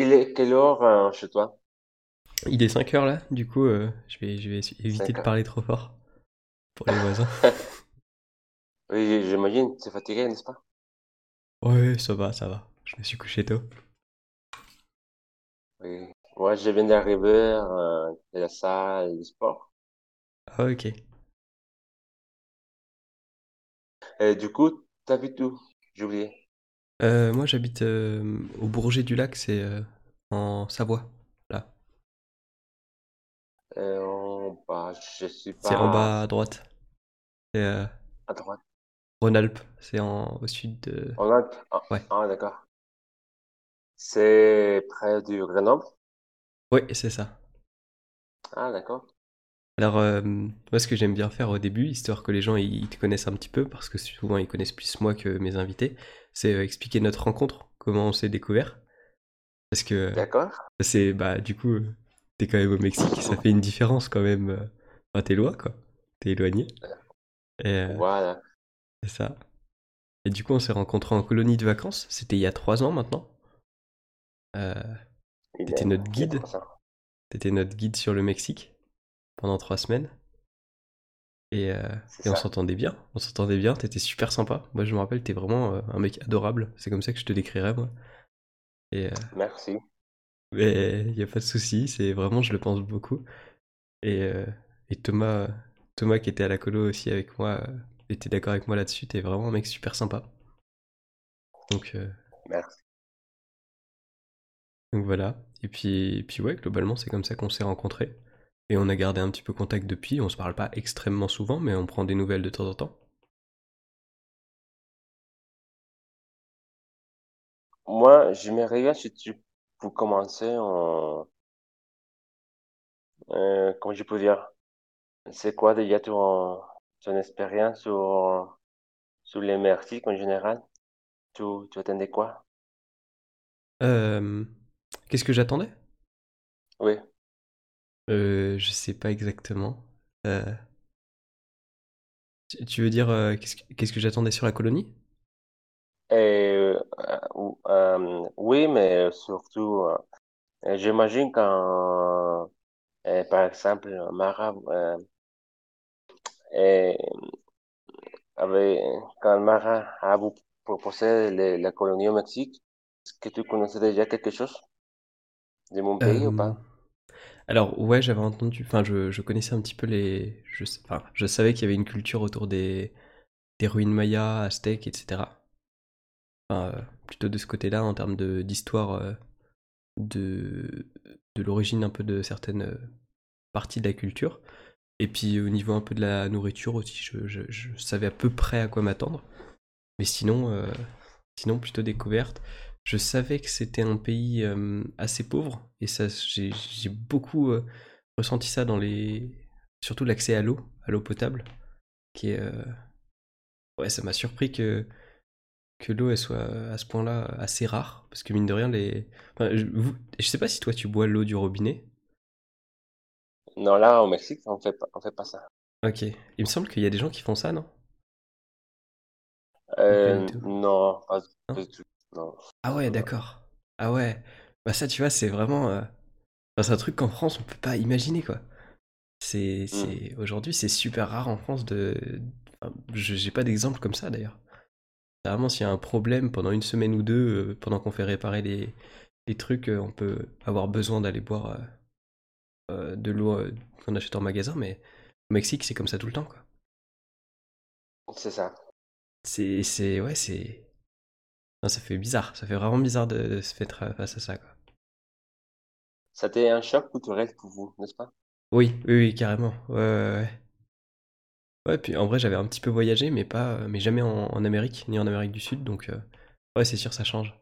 il est quelle heure euh, chez toi? Il est 5 heures là, du coup, euh, je vais, je vais éviter de parler trop fort pour les voisins. Oui, j'imagine, tu es fatigué, n'est-ce pas? Ouais, ça va, ça va. Je me suis couché tôt. Oui. Moi, je viens d'arriver euh, de la salle de sport. Ah, ok. Et du coup, t'habites où? J'ai oublié. Euh, moi, j'habite euh, au Bourget du Lac, c'est euh, en Savoie, là. On- bah, je suis C'est en pas bas à droite. C'est à droite. Rhône-Alpes, c'est en, au sud de... En Alpes? Ah, Ouais. ah, d'accord. C'est près du Grenoble? Oui, c'est ça. Ah, d'accord. Alors, euh, moi, ce que j'aime bien faire au début, histoire que les gens ils te connaissent un petit peu, parce que souvent ils connaissent plus moi que mes invités, c'est euh, expliquer notre rencontre, comment on s'est découvert. Parce que D'accord. c'est, bah, du coup, t'es quand même au Mexique, ça fait une différence quand même. euh, Enfin, t'es loin, quoi. T'es éloigné. Et euh, Voilà. c'est ça. Et du coup, on s'est rencontrés en colonie de vacances. C'était il y a trois ans maintenant. Euh, T'étais notre guide. T'étais notre guide sur le Mexique pendant trois semaines. Et, euh, et on s'entendait bien. On s'entendait bien. T'étais super sympa. Moi, je me rappelle, t'es vraiment euh, un mec adorable. C'est comme ça que je te décrirais, moi. Et, euh, Merci. mais il y a pas de souci. C'est vraiment, je le pense beaucoup. Et, et Thomas, Thomas qui était à la colo aussi avec moi, était d'accord avec moi là-dessus. T'es vraiment un mec super sympa. Donc, Merci. Donc voilà. Et puis, et puis ouais, globalement, c'est comme ça qu'on s'est rencontrés. Et on a gardé un petit peu contact depuis. On se parle pas extrêmement souvent, mais on prend des nouvelles de temps en temps. Moi, j'aimerais bien si tu pour commencer en euh, comment je peux dire, c'est quoi déjà ton ton expérience sur sur les Mexiques en général? Tu tu attendais quoi? Euh, qu'est-ce que j'attendais? Oui. Euh, je sais pas exactement. Euh, tu veux dire euh, qu'est-ce que, qu'est-ce que j'attendais sur la colonie? Et euh, ou- oui, mais surtout, j'imagine quand, par exemple, Mara avait, quand Mara a vous proposé le- la colonie au Mexique, est-ce que tu connaissais déjà quelque chose? De mon pays ou pas? Alors ouais, j'avais entendu. Enfin, je, connaissais un petit peu les. Je, enfin, je savais qu'il y avait une culture autour des, des ruines mayas, aztèques, etc. Enfin, euh, plutôt de ce côté-là en termes d'histoire euh, de, de l'origine un peu de certaines euh, parties de la culture. Et puis au niveau un peu de la nourriture aussi, je, je- savais à peu près à quoi m'attendre. Mais sinon, sinon plutôt découverte. Je savais que c'était un pays euh, assez pauvre et ça, j'ai beaucoup euh, ressenti ça dans les, surtout l'accès à l'eau, à l'eau potable, qui est, euh, ouais, ça m'a surpris que que l'eau elle soit à ce point-là assez rare parce que mine de rien les, enfin, je, vous- je sais pas si toi tu bois l'eau du robinet. Non, là, au Mexique, on fait pas, on fait pas ça. Ok, il me semble qu'il y a des gens qui font ça, non? Du Euh, non, pas Non? du tout. Non. Ah ouais, d'accord. Ah ouais. Bah ça, tu vois, c'est vraiment. euh, enfin, c'est un truc qu'en France, on peut pas imaginer, quoi. C'est, Hmm. c'est... Aujourd'hui, c'est super rare en France de. enfin, J'ai pas d'exemple comme ça, d'ailleurs. Vraiment, s'il y a un problème pendant une semaine ou deux, euh, pendant qu'on fait réparer les, les trucs, euh, on peut avoir besoin d'aller boire de l'eau qu'on achète en magasin, mais au Mexique, c'est comme ça tout le temps, quoi. C'est ça. C'est, c'est, ouais, c'est. Non, ça fait bizarre. Ça fait vraiment bizarre de, de se faire euh, face à ça, quoi. C'était un choc culturel pour vous, n'est-ce pas? Oui, oui, oui, carrément. Ouais, ouais, ouais. Ouais, puis en vrai, j'avais un petit peu voyagé, mais pas, euh, mais jamais en, en Amérique, ni en Amérique du Sud, donc euh, ouais, c'est sûr, ça change.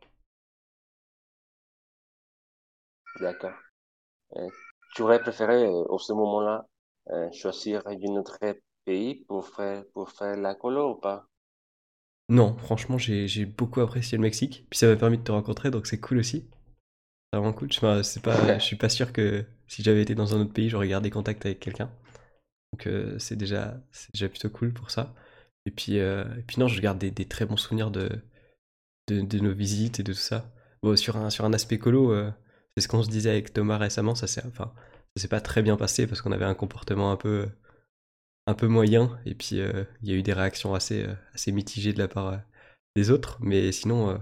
D'accord. Euh, tu aurais préféré, euh, au ce moment-là, choisir un autre pays pour faire, pour faire la colo ou pas? Non, franchement, j'ai j'ai beaucoup apprécié le Mexique, puis ça m'a permis de te rencontrer, donc c'est cool aussi. C'est vraiment cool. Enfin, c'est pas, je suis pas sûr que si j'avais été dans un autre pays, j'aurais gardé contact avec quelqu'un. Donc euh, c'est déjà, c'est déjà plutôt cool pour ça. Et puis, euh, et puis non, je garde des, des très bons souvenirs de, de, de nos visites et de tout ça. Bon, sur un, sur un aspect colo, euh, C'est ce qu'on se disait avec Thomas récemment, ça s'est enfin, ça s'est pas très bien passé parce qu'on avait un comportement un peu un peu moyen et puis euh, il y a eu des réactions assez euh, assez mitigées de la part euh, des autres, mais sinon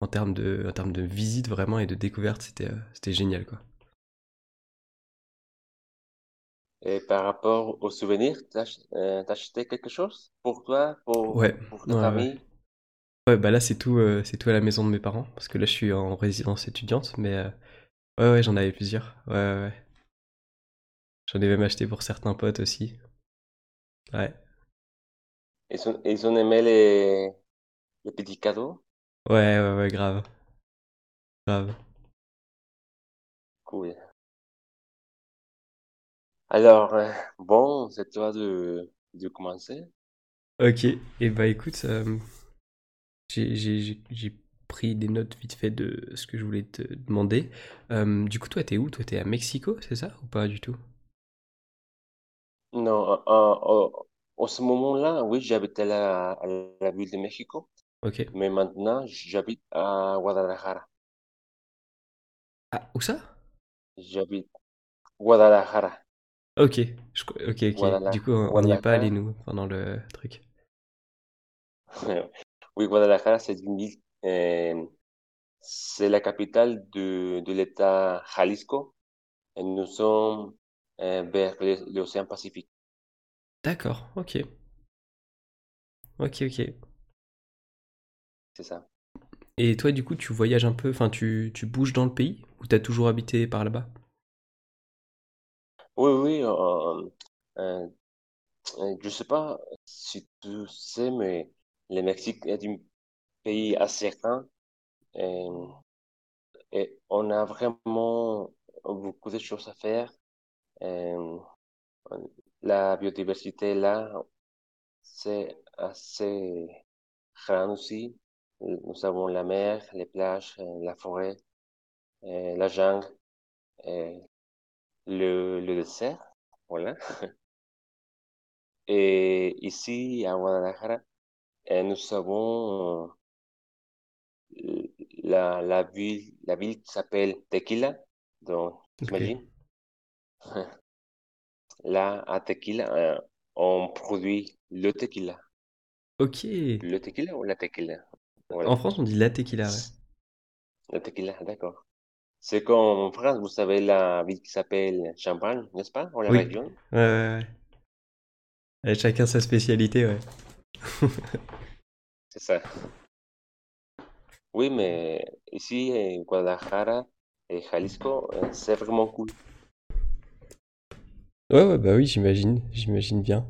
en termes de en termes de visite vraiment et de découverte, c'était c'était génial quoi. Et par rapport aux souvenirs, t'as ach- euh, t'as acheté quelque chose pour toi, pour, Ouais, pour ta ouais. famille? Ouais, bah là c'est tout euh, c'est tout à la maison de mes parents parce que là je suis en résidence étudiante, mais euh, ouais ouais j'en avais plusieurs. Ouais ouais ouais. J'en ai même acheté pour certains potes aussi. Ouais. Ils ont, ils ont aimé les, les petits cadeaux? Ouais ouais ouais grave grave. Cool. Alors, euh, bon, c'est toi de, de commencer. Ok, et bah écoute, euh, j'ai pris des notes vite fait de ce que je voulais te demander. Euh, du coup, toi, t'es où? Toi, t'es à Mexico, c'est ça? Ou pas du tout? Non, en, en- en- en ce moment-là, oui, j'habitais la, à la ville de Mexico, Ok. mais maintenant, j'habite à Guadalajara. Ah, où ça? J'habite Guadalajara. Ok, je co- ok, ok. Du Guadalajara. coup, on n'y est pas allé, Guadalajara. nous, pendant le truc. Oui, Guadalajara, c'est une ville, euh, c'est la capitale de, de l'État Jalisco et nous sommes euh, vers l'o- l'océan Pacifique. D'accord, ok. Ok, ok. C'est ça. Et toi, du coup, tu voyages un peu, enfin, tu, tu bouges dans le pays? Ou t'as toujours habité par là-bas? Oui, oui, euh, euh, euh, je sais pas si tu sais, mais le Mexique est un pays assez grand euh, et on a vraiment beaucoup de choses à faire. La biodiversité là, c'est assez grand aussi. Nous avons la mer, les plages, la forêt, euh, la jungle, euh, le, le désert, voilà. Et ici, à Guadalajara, nous avons la, la ville, la ville qui s'appelle Tequila, donc, Ok. Là, à Tequila, euh, on produit le tequila. Ok. Le tequila ou la tequila? En. France, on dit la tequila, ouais. Le tequila, d'accord. C'est comme en France, vous savez, la ville qui s'appelle Champagne, n'est-ce pas? Ou la Oui. région? Ouais, ouais, ouais. Et chacun sa spécialité, ouais. C'est ça. Oui, mais ici, en Guadalajara et Jalisco, euh, c'est vraiment cool. Ouais, ouais, bah oui, j'imagine, j'imagine bien.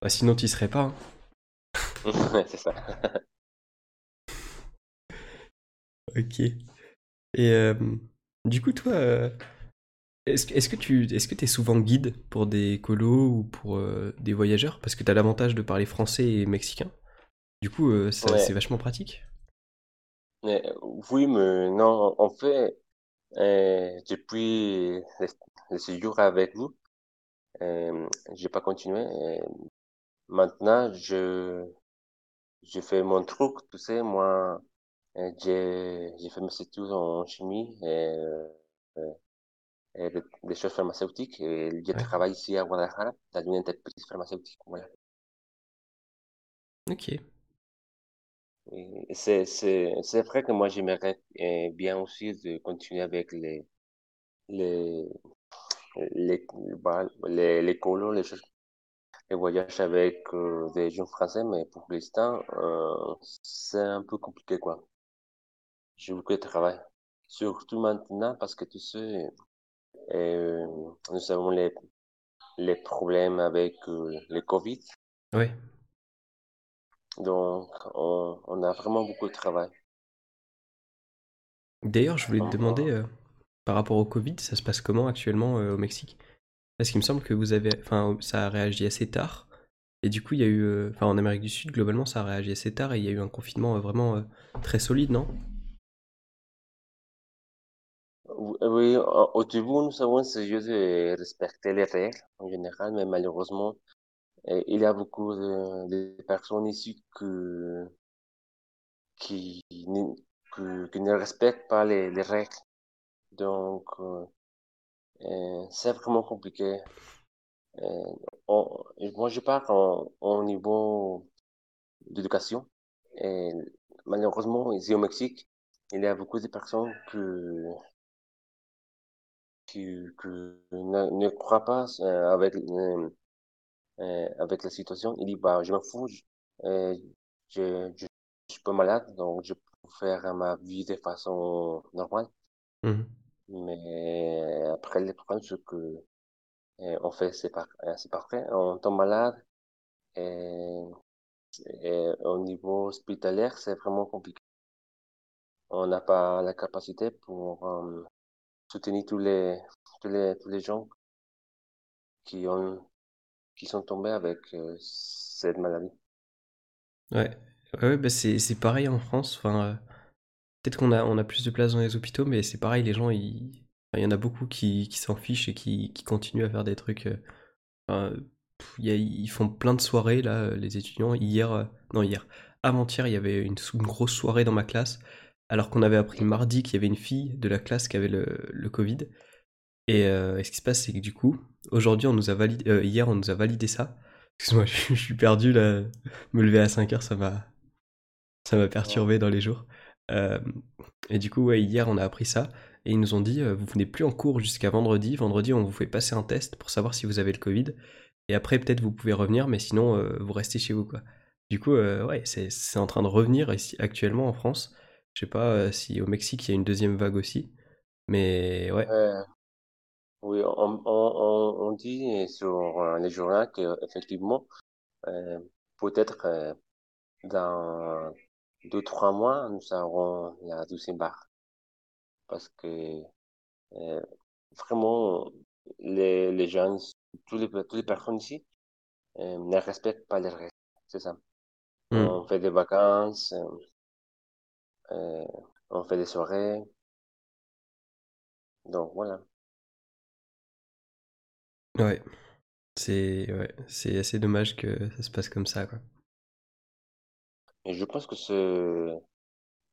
Bah sinon, t'y serais pas, hein. C'est ça. Ok. Et euh, du coup, toi, euh, est-ce, que- est-ce que tu est-ce que t'es souvent guide pour des colos ou pour euh, des voyageurs? Parce que t'as l'avantage de parler français et mexicain. Du coup, euh, ça, c'est vachement pratique. Mais, oui, mais non, en fait, euh, depuis le, séjour avec vous, euh, j'ai pas continué. Euh, maintenant, je, je fais mon truc, tu sais, moi, euh, j'ai, j'ai fait mes études en chimie et, euh, et des, des choses pharmaceutiques et je Ouais. travaille ici à Guadalajara dans une entreprise pharmaceutique. Voilà. Ok. C'est, c'est, c'est vrai que moi, j'aimerais bien aussi de continuer avec les, les, les, bah, les, les colos, les les voyages avec euh, des jeunes français, mais pour l'instant, euh, c'est un peu compliqué, quoi. J'ai beaucoup de travail. Surtout maintenant, parce que tu sais, euh, nous avons les, les problèmes avec le Covid. Ouais. Donc, on, on a vraiment beaucoup de travail. D'ailleurs, je voulais te demander, par rapport au Covid, ça se passe comment actuellement euh, au Mexique? Parce qu'il me semble que vous avez, enfin, ça a réagi assez tard. Et du coup, il y a eu, euh, enfin, en Amérique du Sud, globalement, ça a réagi assez tard et il y a eu un confinement euh, vraiment très solide, non? Oui, au début, nous avons essayé de respecter les règles en général, mais malheureusement, euh, il y a beaucoup de, personnes ici qui, qui ne respectent pas les règles. Donc, euh, c'est vraiment compliqué. moi, je parle au niveau d'éducation. Malheureusement, ici au Mexique, il y a beaucoup de personnes que, qui, ne, ne croient pas avec, euh, avec la situation. Il dit, bah, je m'en fous, je, euh, je, je, suis pas malade, donc je peux faire ma vie de façon normale. Mmh. Mais après, le problème, c'est que euh, on fait, c'est pas, c'est parfait. On tombe malade et, au niveau hospitalier, c'est vraiment compliqué. On n'a pas la capacité pour soutenir tous les, tous les, tous les gens qui ont qui sont tombés avec euh, cette maladie. Ouais, ouais, bah c'est, c'est pareil en France. Enfin, euh, peut-être qu'on a, on a plus de place dans les hôpitaux, mais c'est pareil, les gens, il y en a beaucoup qui, qui s'en fichent et qui, qui, continuent à faire des trucs. Euh, enfin, y a, ils font plein de soirées, là, les étudiants. Hier, non, hier, avant-hier, il y avait une, une, grosse soirée dans ma classe, alors qu'on avait appris mardi qu'il y avait une fille de la classe qui avait le, le Covid. Et, et ce qui se passe, c'est que du coup, Aujourd'hui, on nous a validé, euh, hier, on nous a validé ça. Excuse-moi, je, suis perdu là. Me lever à 5 heures, ça m'a, ça m'a perturbé dans les jours. Euh, et du coup, ouais, hier, on a appris ça. Et ils nous ont dit, euh, vous venez plus en cours jusqu'à vendredi. Vendredi, on vous fait passer un test pour savoir si vous avez le Covid. Et après, peut-être vous pouvez revenir, mais sinon, vous restez chez vous, quoi. Du coup, ouais, c'est, en train de revenir ici, actuellement en France. Je sais pas si au Mexique, il y a une deuxième vague aussi. Mais ouais. Oui, on, dit sur euh, les journaux qu'effectivement, euh, peut-être euh, dans deux, trois mois, nous aurons la deuxième barre. Parce que euh, vraiment, les, les jeunes, tous les, toutes les personnes ici, euh, ne respectent pas les règles. C'est ça. Hmm. On fait des vacances, euh, on fait des soirées. Donc voilà. Ouais. C'est ouais, c'est assez dommage que ça se passe comme ça, quoi. Et je pense que ce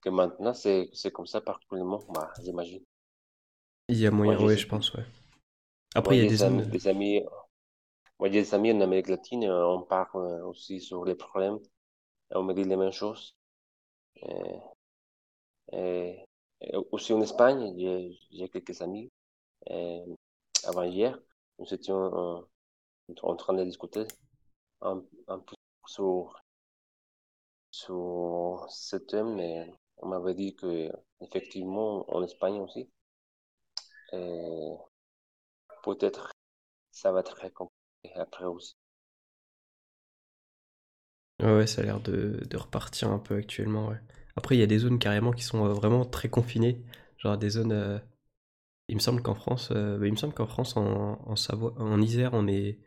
que maintenant c'est c'est comme ça partout le monde, bah, j'imagine. Il y a moyen, Moi, j'ai je pense, ouais. Après, il y a des amis, des amis, moi, j'ai des amis en Amérique latine, euh, on parle euh, aussi sur les problèmes, on me dit les mêmes choses. Et, et- et aussi en Espagne, j'ai j'ai quelques amis. Avant hier, nous étions en, en train de discuter un, un peu sur sur ce thème, mais on m'avait dit que effectivement en Espagne aussi, peut-être ça va être très compliqué après aussi. Ouais, ça a l'air de, de repartir un peu actuellement. Après, il y a des zones carrément qui sont euh, vraiment très confinées. Genre des zones. euh, il me semble qu'en France, euh, il me semble qu'en France, en, en Savoie, en Isère, on est,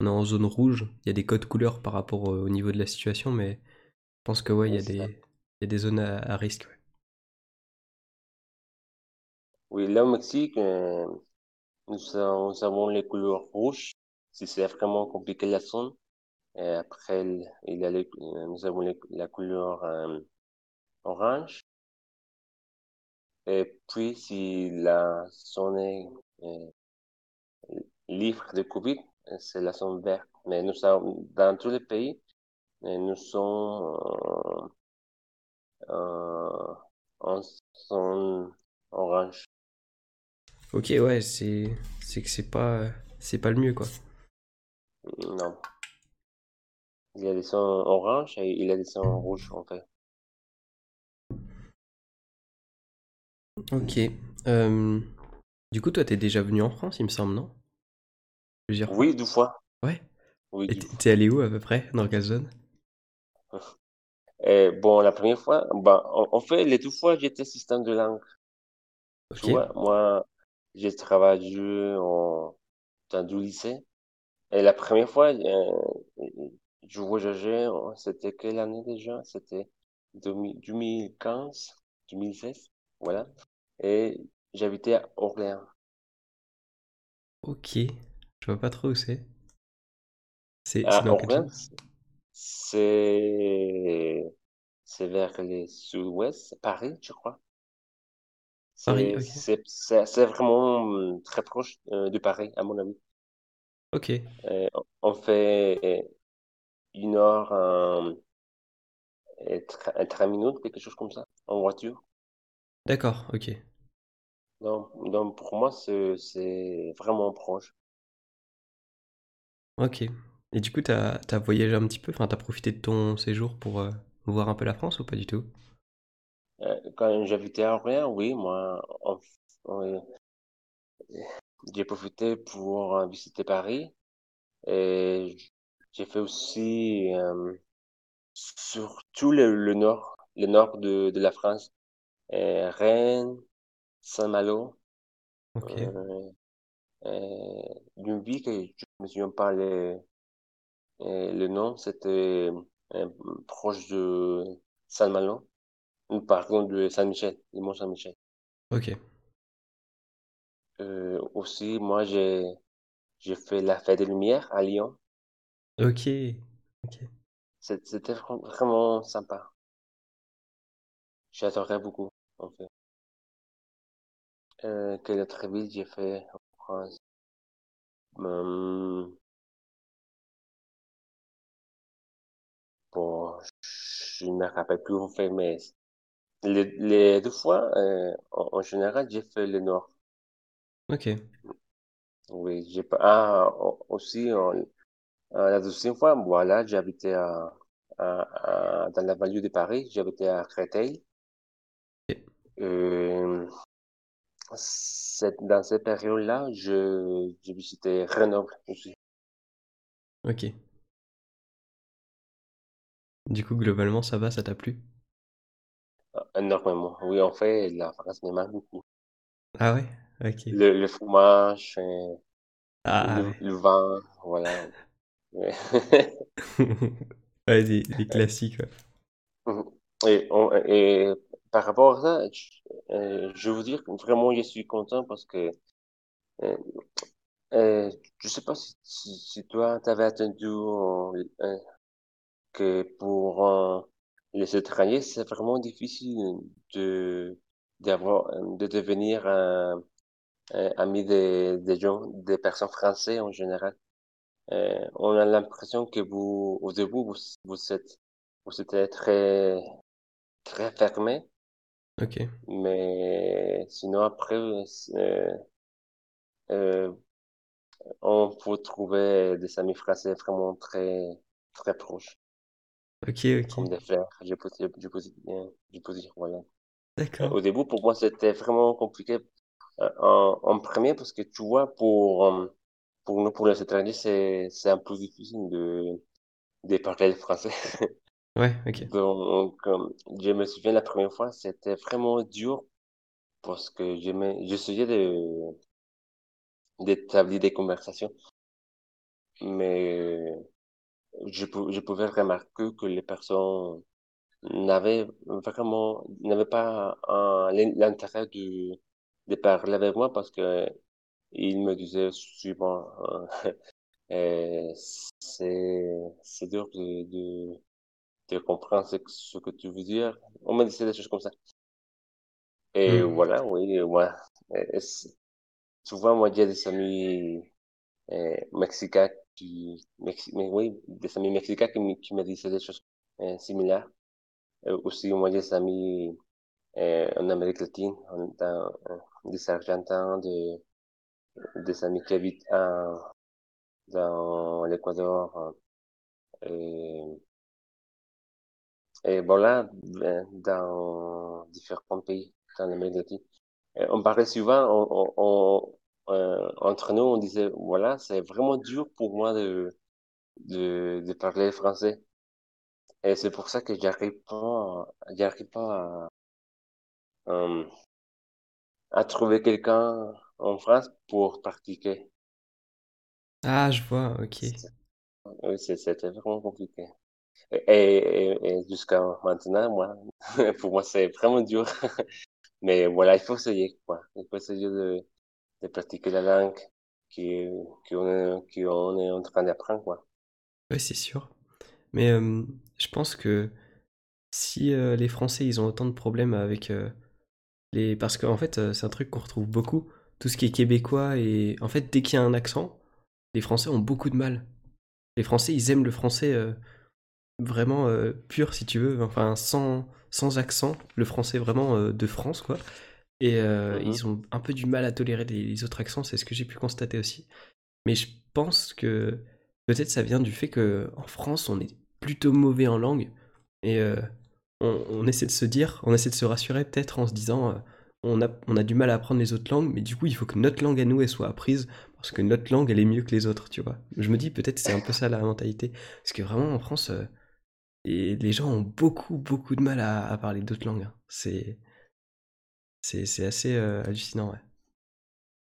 on est en zone rouge. Il y a des codes couleurs par rapport au, au niveau de la situation, mais pense que ouais, il y a des, ça. il y a des zones à, à risque, ouais. Oui, là au Mexique, euh, nous, avons nous avons les couleurs rouges, si c'est vraiment compliqué la zone. Et après, il y a les- euh, nous avons les- la couleur euh, orange. Et puis, si la zone est euh, libre de Covid, c'est la zone verte. Mais nous sommes, dans tous les pays, euh, nous sommes euh, euh, en zone orange. Ok, ouais, c'est, c'est que c'est pas, c'est pas le mieux, quoi. Non. Il y a des zones orange et il y a des zones rouges, en fait. Ok. Euh, du coup, toi, t'es déjà venu en France, il me semble, non? Plusieurs? Oui, deux fois. Ouais. Oui, Et t'es allé où à peu près? Dans quelle zone? Et bon, la première fois, bah, en, en fait, les deux fois, j'étais assistant de langue. Ok. Tu vois, moi, j'ai travaillé en, dans du lycée. Et la première fois, euh, je voyageais, en- c'était quelle année déjà? C'était 2000 2015, 2016, voilà. Et j'habitais à Orléans. Ok. Je vois pas trop où c'est. C'est dans quelle Orléans? C'est c'est vers le sud-ouest, Paris, je crois. Paris, C'est, ok. c'est, vraiment euh, très proche euh, de Paris, à mon avis. Ok, Euh, on fait une heure euh, et tra- et 30 minutes, quelque chose comme ça, en voiture. d'accord, ok. Donc, donc pour moi, c'est, c'est vraiment proche. Ok. Et du coup, t'as, t'as voyagé un petit peu, enfin, t'as profité de ton séjour pour euh, voir un peu la France ou pas du tout? Euh, quand j'habitais à Orléans, oui, moi, on- on- j'ai profité pour euh, visiter Paris. Et j'ai fait aussi euh, surtout le, le nord, le nord de, de la France, Euh, Rennes, Saint-Malo, Ok, euh, euh, d'une ville que je me souviens pas le, euh, le nom, c'était euh, proche de Saint-Malo, ou pardon, de Saint-Michel, le Mont Saint-Michel. ok, Euh, aussi, moi, j'ai j'ai fait la Fête des Lumières à Lyon. ok, ok. C'est- C'était vra- vraiment sympa. J'adorais beaucoup, en fait. Euh, quelle autre ville j'ai fait en France? Hum, bon, je ne me rappelle plus en fait, mais les, les deux fois, euh, en, en général, j'ai fait le Nord. Ok, Oui, j'ai pas. Ah, au- aussi, en- la deuxième fois, voilà, j'habitais à, à, à- dans la banlieue de Paris, j'habitais à Créteil. ok, Euh, cette, dans cette période-là, je, j'ai visité Grenoble aussi. ok. Du coup, globalement, ça va, ça t'a plu? Euh, Énormément. Oui, en fait, la France me manque beaucoup. Ah ouais? Ok. Le, le fromage, euh, Ah le, ouais. le vin, voilà. Ouais. Ouais, des, des classiques, ouais. Et, on- et par rapport à ça, je, euh, je veux dire que vraiment, je suis content parce que euh, euh, je sais pas si, si, si toi, t'avais attendu euh, que pour euh, les étrangers, c'est vraiment difficile de d'avoir de devenir un, un ami des, des gens, des personnes françaises en général. Euh, on a l'impression que vous, au début, vous, vous êtes, vous êtes très, très fermé, Ok. mais sinon après, euh, euh, on peut trouver des amis français vraiment très, très proches, Ok, ok. comme des peux, je peux dire, voilà. Euh, D'accord. Au début, pour moi, c'était vraiment compliqué euh, en, en premier parce que tu vois, pour, euh, pour nous, pour les étrangers, c'est, c'est un peu difficile de, de parler le français. Ouais, ok. Donc, euh, je me souviens la première fois, c'était vraiment dur parce que je me, j'essayais de, d'établir des conversations, mais je, je pouvais remarquer que les personnes n'avaient vraiment, n'avaient pas l'intérêt de, de parler avec moi parce que ils me disaient souvent, euh, euh, c'est, c'est dur de, de, de comprendre ce, que- ce que tu veux dire. On me disait des choses comme ça. Et Hmm. voilà, oui, ouais. Et c'est- souvent, moi, j'ai des amis euh, mexicains qui, Mexi- mais oui, des amis mexicains qui, me- disaient des choses euh, similaires. Euh, aussi, moi, des amis euh, en Amérique latine, dans, euh, des Argentins, des, des amis qui habitent en- dans l'Équateur. et, et voilà, euh, dans différents pays dans l'Amérique latine. On parlait souvent, on, on, euh, entre nous, on disait, voilà, c'est vraiment dur pour moi de, de, de parler français. Et c'est pour ça que j'arrive pas, j'arrive pas à, euh, à trouver quelqu'un en France pour pratiquer. Ah, je vois, ok. Oui, c'était vraiment compliqué. Et, et, et jusqu'à maintenant, moi, pour moi, c'est vraiment dur. Mais voilà, il faut essayer, quoi. Il faut essayer de, de pratiquer la langue qui, qu'on est, en train d'apprendre. Ouais, c'est sûr. Mais je pense que si les Français ils ont autant de problèmes avec les. Parce qu'en fait, c'est un truc qu'on retrouve beaucoup. Tout ce qui est québécois et. En fait, dès qu'il y a un accent, les Français ont beaucoup de mal. Les Français, ils aiment le français vraiment pur, si tu veux. Enfin, sans, sans accent. Le français vraiment de France, quoi. Et euh, ils ont un peu du mal à tolérer les, les autres accents, c'est ce que j'ai pu constater aussi. Mais je pense que peut-être ça vient du fait que en France, on est plutôt mauvais en langue. Et euh, on, on essaie de se dire, on essaie de se rassurer peut-être en se disant, euh, on a, on a du mal à apprendre les autres langues, mais du coup, il faut que notre langue à nous, elle soit apprise, parce que notre langue, elle est mieux que les autres, tu vois. Je me dis, peut-être c'est un peu ça la mentalité. Parce que vraiment, en France, et les gens ont beaucoup, beaucoup de mal à, à parler d'autres langues. hein. C'est, c'est, c'est assez euh, hallucinant, ouais.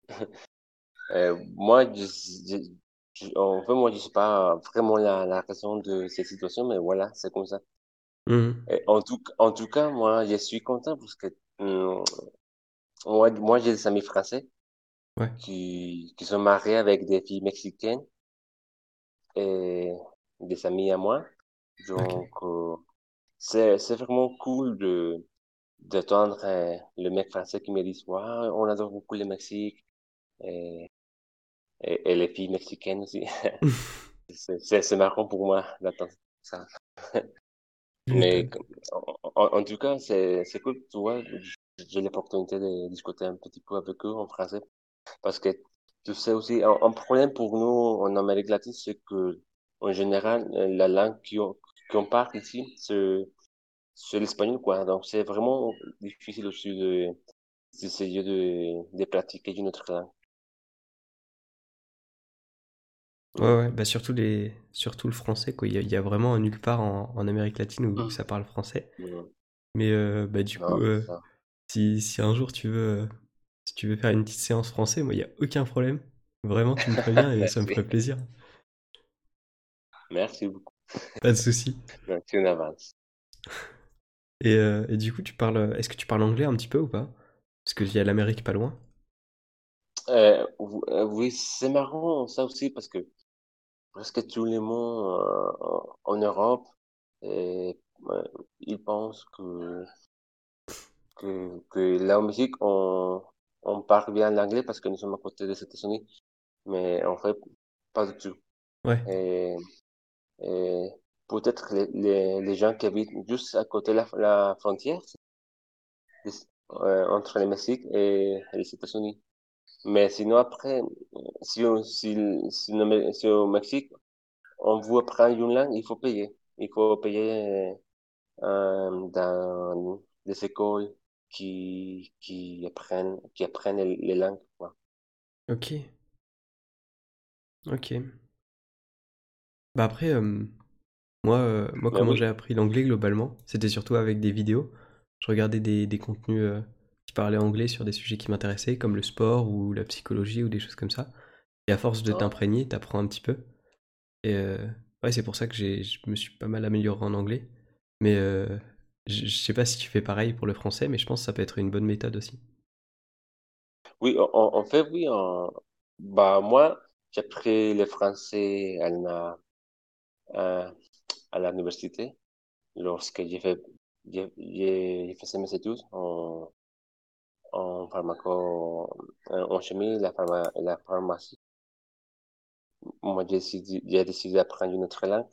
Euh, moi, je, je, en fait, moi, je sais pas vraiment la, la raison de cette situation, mais voilà, c'est comme ça. Et en tout, en tout cas, moi, je suis content parce que hum, moi, moi j'ai des amis français Ouais, qui, qui sont mariés avec des filles mexicaines et des amis à moi. Donc, euh, c'est, c'est vraiment cool de, d'entendre euh, le mec français qui me dit, ouais, on adore beaucoup le Mexique et, et, et les filles mexicaines aussi. C'est, marrant pour moi d'entendre ça. Mais en, en, tout cas, c'est, c'est cool, tu vois, j'ai l'opportunité de discuter un petit peu avec eux en français. Parce que tu sais aussi, un, un problème pour nous en Amérique latine, c'est que en général, euh, la langue qu'on qu'on parle ici, c'est c'est l'espagnol, quoi. Donc c'est vraiment difficile aussi de d'essayer de, de pratiquer une autre langue. Ouais, ouais, bah surtout, les... surtout le français, quoi. Il y a, il y a vraiment nulle part en, en Amérique latine où Mm. ça parle français. Mais euh, bah du coup, Non, c'est euh, si, si un jour tu veux, si tu veux faire une petite séance français, moi, il n'y a aucun problème. Vraiment, tu me préviens et ça me ferait plaisir. Merci beaucoup. Pas de souci. Merci en avance. Et, euh, et du coup, tu parles, est-ce que tu parles anglais un petit peu ou pas? Parce qu'il y a l'Amérique pas loin. Euh, ou- euh, oui, c'est marrant ça aussi parce que presque tous les mots euh, en Europe, et, euh, ils pensent que, que, que là en Mexique, on, on parle bien l'anglais parce que nous sommes à côté des États-Unis, mais en fait, pas du tout. Ouais, Et, et peut-être les, les, gens qui habitent juste à côté de la, frontière euh, entre le Mexique et les États-Unis. Mais sinon, après, si, si, si, au Mexique, on veut apprendre une langue, il faut payer. Il faut payer euh, dans des écoles qui, qui apprennent, qui apprennent les, langues. quoi. ok, ok. Bah après, moi, euh, moi, Mais comment j'ai appris l'anglais globalement, c'était surtout avec des vidéos. Je regardais des, des contenus euh, qui parlaient anglais sur des sujets qui m'intéressaient, comme le sport ou la psychologie ou des choses comme ça. Et à force de ah, t'imprégner, t'apprends un petit peu. Et euh, ouais, c'est pour ça que je me suis pas mal amélioré en anglais. Mais euh, je, sais pas si tu fais pareil pour le français, mais je pense que ça peut être une bonne méthode aussi. oui, en, en fait, oui. En, bah, moi, j'ai appris le français à la, à, l'université lorsque j'ai fait, j'ai fait mes études en, en pharmaco, en chimie, la pharma, la pharmacie. Moi, j'ai décidé, j'ai décidé d'apprendre une autre langue.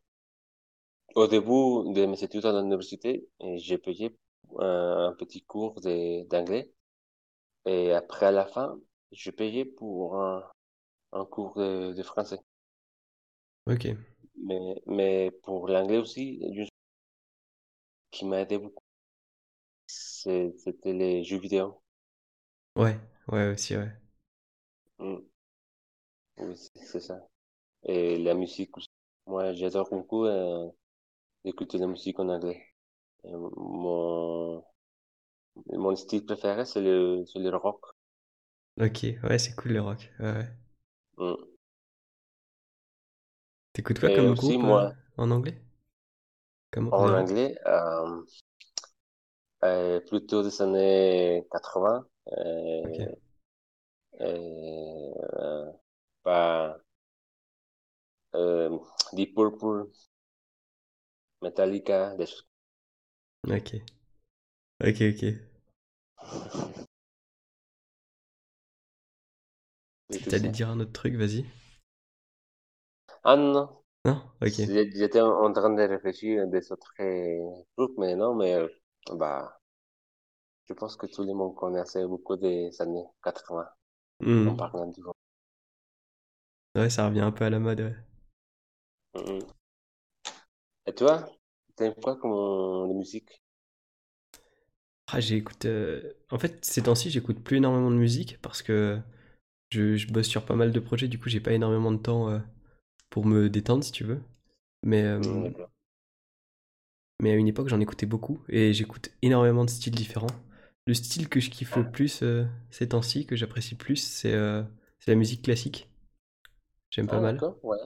Au début de mes études à l'université, et j'ai payé un, un petit cours d'anglais. Et après, à la fin, j'ai payé pour un, un cours de, de français. Ok. Mais, mais pour l'anglais aussi, une chose qui m'a aidé beaucoup, c'était les jeux vidéo. Ouais, ouais, aussi, ouais. Mm, oui, c'est ça. Et la musique aussi. Moi, j'adore beaucoup euh, écouter la musique en anglais. Et mon, mon style préféré, c'est le, le rock. Ok, ouais, c'est cool le rock. Ouais, ouais. Mm. T'écoutes quoi Et comme aussi, groupe moi, en anglais? En anglais, euh, euh, plutôt des années 80, Ok. euh, euh, pas, euh, Deep Purple, Metallica, des choses. Ok. Ok, ok. Et t'allais dire un autre truc, vas-y. Ah non, non. Ok. J'étais en train de réfléchir à des autres euh, trucs, mais non, mais euh, bah, je pense que tout le monde connaissait beaucoup des années 80 en Hmm. parlant du. Ouais, ça revient un peu à la mode, ouais. Mhm. Et toi, t'aimes quoi comme de musique? Ah, j'écoute. euh, En fait, ces temps-ci, j'écoute plus énormément de musique parce que je, je bosse sur pas mal de projets, du coup, j'ai pas énormément de temps euh, pour me détendre, si tu veux. Mais, euh, mais à une époque, j'en écoutais beaucoup et j'écoute énormément de styles différents. Le style que je kiffe le plus euh, ces temps-ci, que j'apprécie plus, c'est euh, la musique classique. J'aime pas Ah, mal. ouais.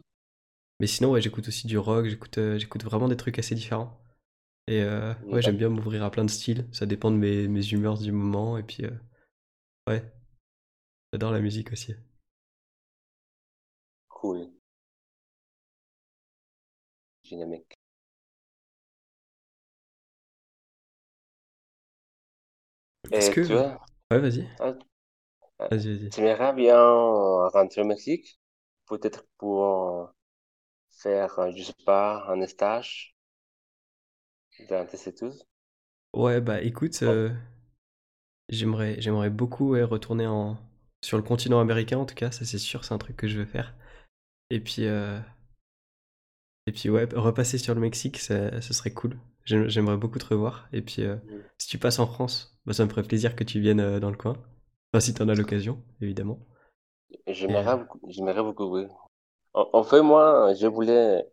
Mais sinon, ouais, j'écoute aussi du rock, j'écoute euh, j'écoute vraiment des trucs assez différents. Et ouais, j'aime bien m'ouvrir à plein de styles. Ça dépend de mes, mes humeurs du moment. Et puis, ouais, j'adore la musique aussi. Cool, dynamique. Est-ce que... tu vois, Ouais, vas-y. ah, ah, Vas-y, vas-y. tu aimerais bien rentrer au Mexique? Peut-être pour faire, euh, je sais pas, un stage dans tes études? Ouais, bah écoute, Bon, euh, j'aimerais, j'aimerais beaucoup ouais, retourner en... sur le continent américain, en tout cas, ça c'est sûr, c'est un truc que je veux faire. Et puis, euh, et puis ouais, repasser sur le Mexique, ça, ce serait cool. J'aime- J'aimerais beaucoup te revoir. Et puis, euh, si tu passes en France, bah, ça me ferait plaisir que tu viennes euh, dans le coin. Enfin, si t'en as l'occasion, évidemment. Euh, j'aimerais beaucoup, oui. En, en fait, moi, je voulais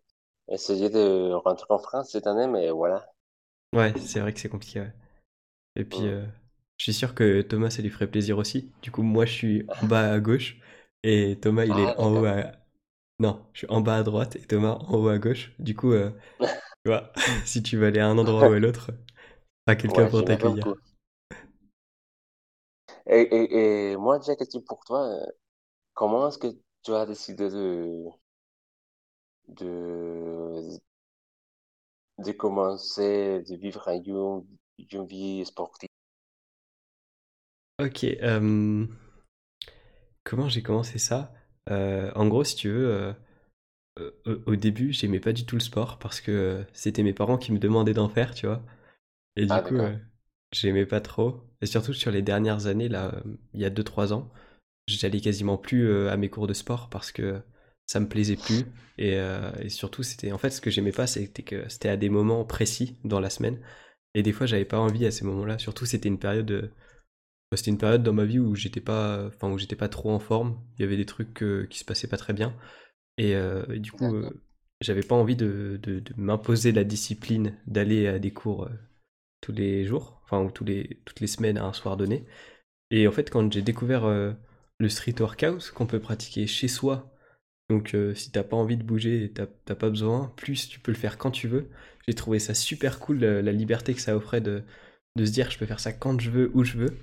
essayer de rentrer en France cette année, mais voilà. ouais, c'est vrai que c'est compliqué, ouais. Et puis, euh, je suis sûr que Thomas, ça lui ferait plaisir aussi. Du coup, moi, je suis en bas à gauche et Thomas, il est Ah, en haut à... Non, je suis en bas à droite et Thomas en haut à gauche. Du coup, euh, tu vois, si tu veux aller à un endroit ou à l'autre, pas quelqu'un Ouais, pour t'accueillir. Et, et, et moi, j'ai une question pour toi. euh, Comment est-ce que tu as décidé de, de, de commencer de vivre une, une vie sportive? Ok, euh, comment j'ai commencé ça? Euh, en gros, si tu veux, euh, euh, au début, j'aimais pas du tout le sport parce que c'était mes parents qui me demandaient d'en faire, tu vois. Et du Ah, coup, j'aimais pas trop. Et surtout sur les dernières années, là, il y a deux trois ans, j'allais quasiment plus à mes cours de sport parce que ça me plaisait plus. Et, euh, et surtout, c'était en fait ce que j'aimais pas, c'était que c'était à des moments précis dans la semaine. Et des fois, j'avais pas envie à ces moments-là. Surtout, c'était une période, c'était une période dans ma vie où j'étais pas, enfin où j'étais pas trop en forme. Il y avait des trucs euh, qui se passaient pas très bien. Et, euh, et du coup, euh, j'avais pas envie de, de- de m'imposer la discipline d'aller à des cours tous les jours, enfin ou tous les, toutes les semaines à un soir donné. Et en fait, quand j'ai découvert euh, le street workout qu'on peut pratiquer chez soi, donc euh, si t'as pas envie de bouger et t'as t'as pas besoin, plus tu peux le faire quand tu veux, j'ai trouvé ça super cool, la, la liberté que ça offrait de, de se dire je peux faire ça quand je veux, où je veux.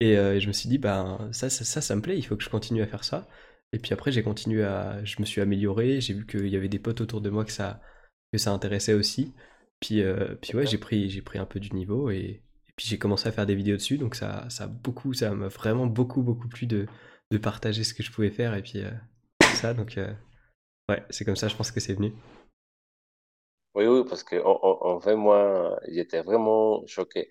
Et, euh, et je me suis dit, bah ça, ça, ça, ça me plaît, il faut que je continue à faire ça. Et puis après, j'ai continué à. Je me suis amélioré, j'ai vu qu'il y avait des potes autour de moi que ça, que ça intéressait aussi. Puis, euh, puis ouais, j'ai pris, j'ai pris un peu du niveau et, et puis j'ai commencé à faire des vidéos dessus. Donc ça, ça beaucoup, ça m'a vraiment beaucoup, beaucoup plu de, de partager ce que je pouvais faire et puis euh, tout ça. Donc ouais, c'est comme ça, je pense que c'est venu. Oui, oui, parce que en, en, en fait, moi, j'étais vraiment choqué.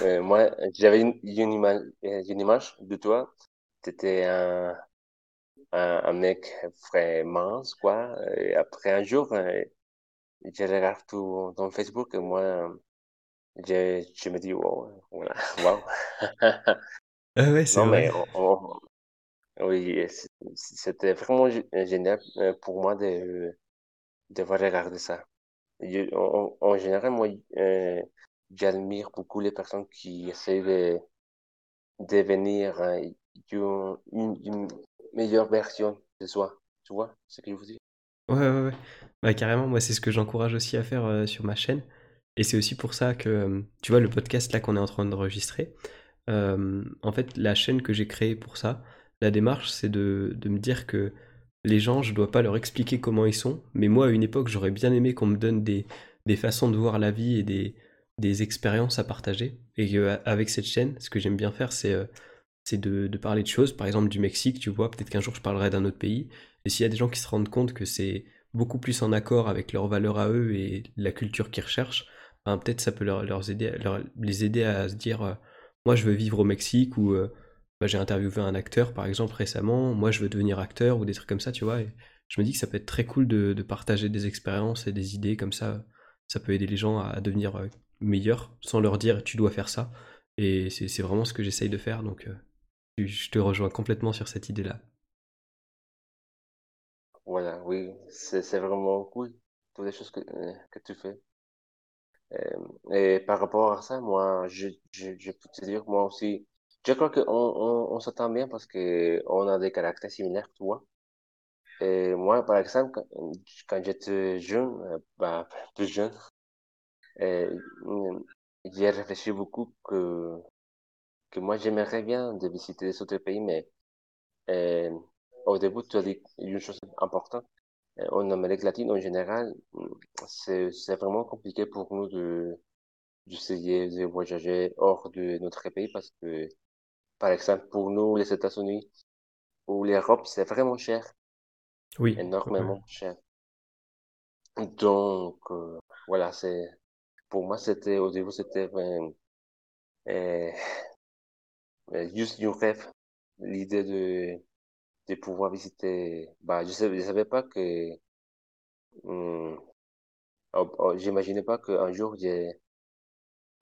Euh, moi, j'avais une, une image, une image de toi. Tu étais un, un, un mec très mince, quoi. Et après un jour, euh, je regarde tout ton Facebook et moi, je, je me dis, wow, voilà, wow. Ah ouais, c'est vrai. mais on- on- oui, c'était vraiment gé- génial euh, pour moi de, de voir regarder ça. Je- en, en général, moi, euh, j'admire beaucoup les personnes qui essaient de devenir euh, une, une, meilleure version de soi. Tu vois ce que je veux dire? Ouais, ouais, ouais. Bah, carrément, moi, c'est ce que j'encourage aussi à faire euh, sur ma chaîne. Et c'est aussi pour ça que, tu vois, le podcast là qu'on est en train d'enregistrer, euh, en fait, la chaîne que j'ai créée pour ça, la démarche, c'est de, de me dire que les gens, je dois pas leur expliquer comment ils sont, mais moi, à une époque, j'aurais bien aimé qu'on me donne des, des façons de voir la vie et des, des expériences à partager. Et avec cette chaîne, ce que j'aime bien faire, c'est c'est de, parler de choses, par exemple du Mexique, tu vois, peut-être qu'un jour je parlerai d'un autre pays. Et s'il y a des gens qui se rendent compte que c'est beaucoup plus en accord avec leurs valeurs à eux et la culture qu'ils recherchent, ben, peut-être ça peut leur, aider, les aider à se dire euh, moi je veux vivre au Mexique ou euh, bah, j'ai interviewé un acteur par exemple récemment, moi je veux devenir acteur ou des trucs comme ça, tu vois. Et je me dis que ça peut être très cool de, partager des expériences et des idées comme ça. Ça peut aider les gens à devenir euh, meilleurs sans leur dire tu dois faire ça. Et c'est vraiment ce que j'essaye de faire. Donc je te rejoins complètement sur cette idée-là. Voilà, oui, c'est vraiment cool, toutes les choses que, euh, que tu fais. Euh, et par rapport à ça, moi, je, je, je peux te dire, moi aussi, je crois qu'on on, on, s'entend bien parce que on a des caractères similaires, tu vois. Et moi, par exemple, quand, j'étais jeune, euh, bah, plus jeune, j'ai réfléchi beaucoup que, que moi, j'aimerais bien de visiter des autres pays, mais au début, tu as dit une chose importante. Euh, en Amérique latine, en général, c'est, c'est vraiment compliqué pour nous de, d'essayer de voyager hors de notre pays parce que, par exemple, pour nous, les États-Unis ou l'Europe, c'est vraiment cher. Oui. Énormément cher. Donc, euh, voilà, c'est, pour moi, c'était, au début, c'était euh, euh, juste un rêve, l'idée de, de pouvoir visiter. Bah, je savais, je savais pas que, hum, oh, oh, j'imaginais pas qu'un jour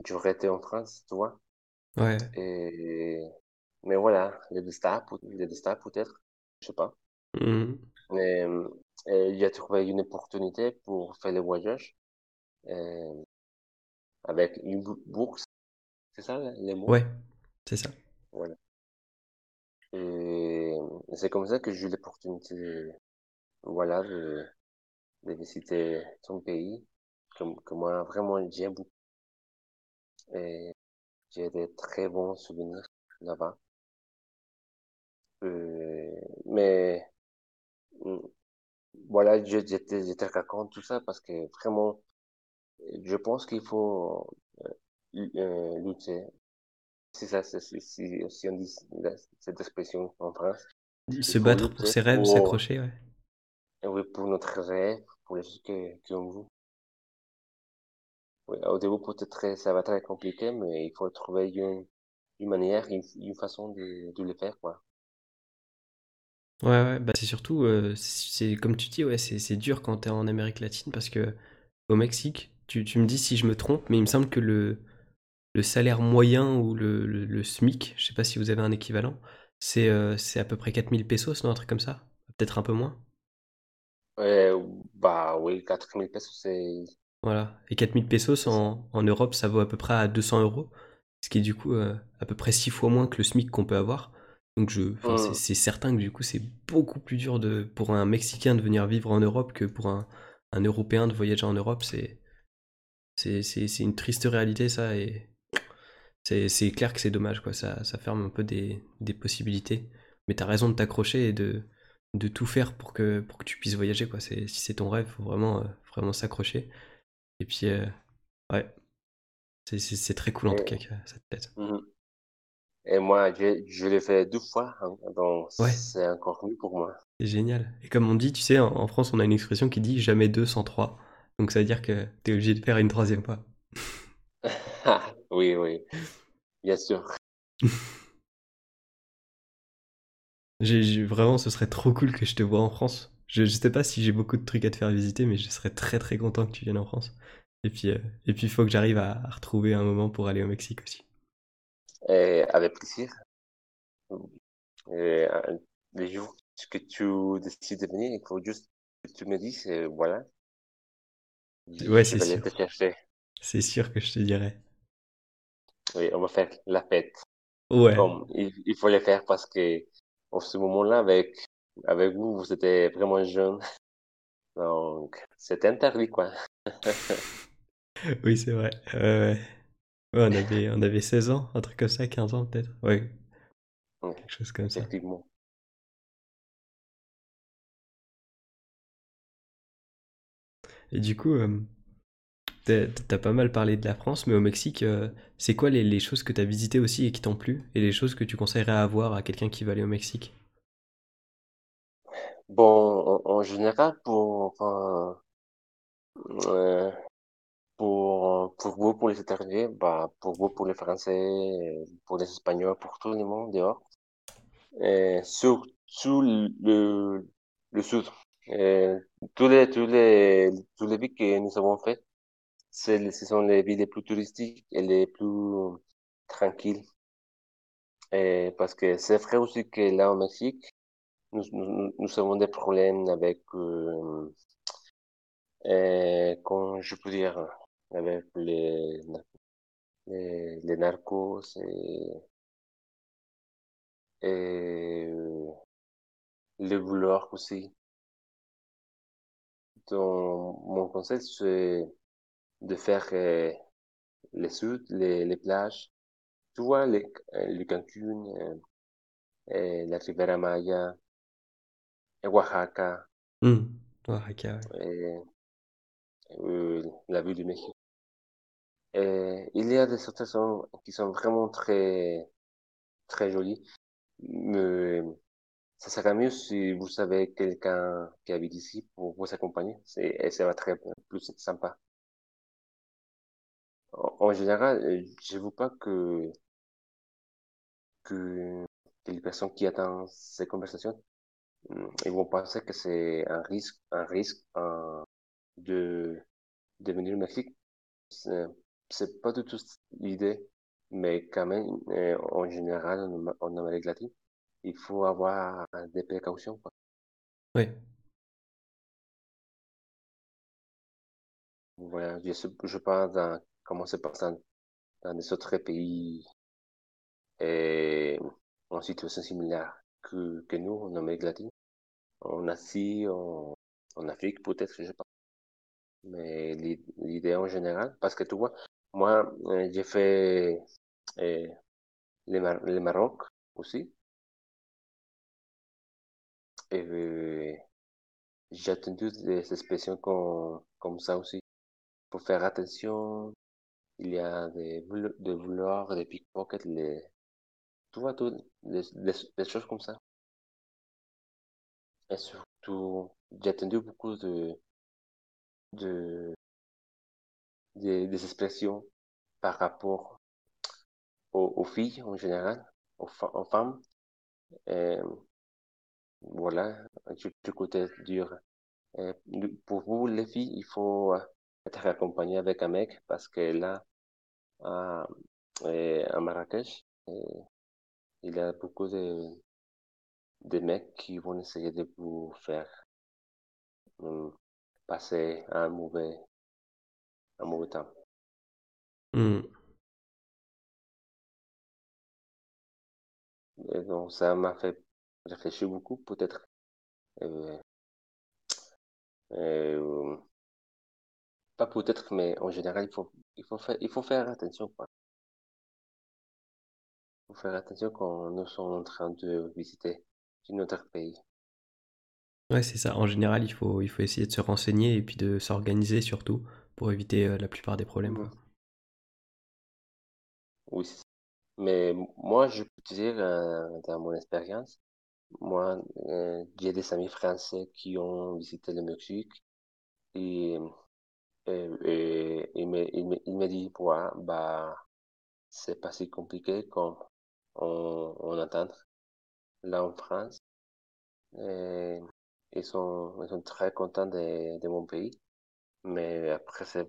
j'aurais été en France, tu vois. Ouais. Et, mais voilà, les destin, les destins peut-être, je sais pas. Mmh. Mais j'ai trouvé une opportunité pour faire le voyage avec une bourse, c'est ça les mots? Ouais, c'est ça. Voilà. Et c'est comme ça que j'ai eu l'opportunité, voilà, de, de visiter son pays, que, que moi vraiment j'aime beaucoup. Et j'ai des très bons souvenirs là-bas. Euh, mais mm, voilà, je, je, te, je te raconte tout ça parce que vraiment, je pense qu'il faut euh, euh lutter c'est ça, si, on dit cette expression en France. Se battre pour ses rêves, s'accrocher, ouais. Oui, pour notre rêve, pour les choses que. Oui, au début, peut-être ça va être très compliqué, mais il faut trouver une, une manière, une, une façon de, de, le faire, quoi. Ouais, ouais, bah c'est surtout, euh, c'est comme tu dis, ouais, c'est dur quand tu es en Amérique latine parce que au Mexique, tu, tu me dis si je me trompe, mais il me semble que le, le salaire moyen ou le, le, SMIC, je sais pas si vous avez un équivalent, c'est euh, à peu près 4000 pesos, non, un truc comme ça? Peut-être un peu moins? Bah oui, 4000 pesos, c'est... Voilà, et 4000 pesos en, en, Europe, ça vaut à peu près à 200 euros, ce qui est du coup euh, à peu près 6 fois moins que le SMIC qu'on peut avoir. Donc je, mmh. c'est certain que du coup c'est beaucoup plus dur de, pour un Mexicain de venir vivre en Europe que pour un, un Européen de voyager en Europe. C'est c'est une triste réalité ça et c'est clair que c'est dommage, quoi. Ça, ça ferme un peu des, des possibilités. Mais t'as raison de t'accrocher et de, de tout faire pour que, pour que tu puisses voyager, quoi. Si c'est ton rêve, faut vraiment, euh, vraiment s'accrocher. Et puis, euh, ouais. C'est très cool en tout cas, cette tête. Mmh et moi, je, je l'ai fait deux fois, hein, donc c'est encore mieux pour moi. C'est génial. Et comme on dit, tu sais, en, en, France, on a une expression qui dit jamais deux sans trois. Donc ça veut dire que tu es obligé de faire une troisième fois. oui, oui, bien sûr. j'ai, vraiment, ce serait trop cool que je te vois en France. Je, je sais pas si j'ai beaucoup de trucs à te faire visiter, mais je serais très très content que tu viennes en France. Et puis, euh, et puis, il faut que j'arrive à, retrouver un moment pour aller au Mexique aussi. Et avec plaisir. Et, euh, les jours que tu décides de venir, il faut juste que tu me dises, voilà. Ouais, c'est sûr. C'est sûr que je te dirai. Oui, on va faire la fête. Ouais. il, faut le faire parce que en ce moment-là, avec, avec vous, vous étiez vraiment jeune. Donc, c'était interdit, quoi. oui, c'est vrai. ouais, on, avait, on avait 16 ans, un truc comme ça, 15 ans peut-être. Ouais. Quelque chose comme ça. Effectivement. Et du coup, euh, T'as pas mal parlé de la France, mais au Mexique, euh, c'est quoi les, choses que t'as visitées aussi et qui t'ont plu et les choses que tu conseillerais à avoir à quelqu'un qui va aller au Mexique? Bon, en, général, pour, pour, pour vous, pour les étrangers, bah, pour vous, pour les Français, pour les Espagnols, pour tout le monde dehors, et surtout le, le sud. Tous les, tous les, tous les villes que nous avons fait, c'est, ce sont les villes les plus touristiques et les plus tranquilles. Et parce que c'est vrai aussi que là au Mexique, nous, nous, nous avons des problèmes avec, euh, euh, comment je peux dire, avec les, les, les narcos et, et les voleurs aussi. Mon conseil, c'est de faire euh, les sud, les, les plages, tu vois, les, euh, le Cancun, euh, la Riviera Maya, et Oaxaca, Hmm. Oaxaca, ouais. et, la ville du Mexique. Et il y a des stations qui sont vraiment très, très jolies. Mais ça serait mieux si vous savez quelqu'un qui habite ici pour vous accompagner. Et ça va très plus sympa. En, général, euh, je veux pas que, que, les personnes qui attendent ces conversations, hum, ils vont penser que c'est un risque, un risque, euh, de, de venir au Mexique. C'est pas du tout l'idée, mais quand même, euh, en général, en, en Amérique latine, il faut avoir des précautions, quoi. Ouais. Voilà, je, je pense dans comment se passe dans, dans les autres pays et en situation similaire que, que nous, en Amérique latine, en Asie, en, en Afrique peut-être, je sais pas. Mais l'i- l'idée en général, parce que tu vois, moi, euh, j'ai fait euh, le, Mar- le Maroc aussi, et euh, j'ai entendu des expressions comme, comme ça aussi. Faut faire attention, il y a des, des voleurs, des pickpockets, les, tu vois, tout, des, choses comme ça. Et surtout, j'ai beaucoup de, de, de- des expressions par rapport aux, filles en général, aux, femmes. Voilà, du, du côté dur. Et pour vous, les filles, il faut être accompagné avec un mec parce que là, à, et à Marrakech, il y a beaucoup de, de mecs qui vont essayer de vous faire hum, passer un mauvais, un mauvais temps. Hmm. Et donc, ça m'a fait réfléchir beaucoup, peut-être. Euh, euh, pas peut-être, mais en général, il faut, il faut faire, il faut faire attention, quoi. Il faut faire attention quand nous sommes en train de visiter un autre pays. Ouais, c'est ça. En général, il faut, il faut essayer de se renseigner et puis de s'organiser surtout pour éviter euh, la plupart des problèmes, quoi. Oui, c'est ça. Mais moi, je peux te dire, euh, dans mon expérience, moi, euh, j'ai des amis français qui ont visité le Mexique et, et, et il dit, ouais, bah, c'est pas si compliqué comme on, on entend là en France. Ils sont, ils sont très contents de, de mon pays. Mais après, c'est,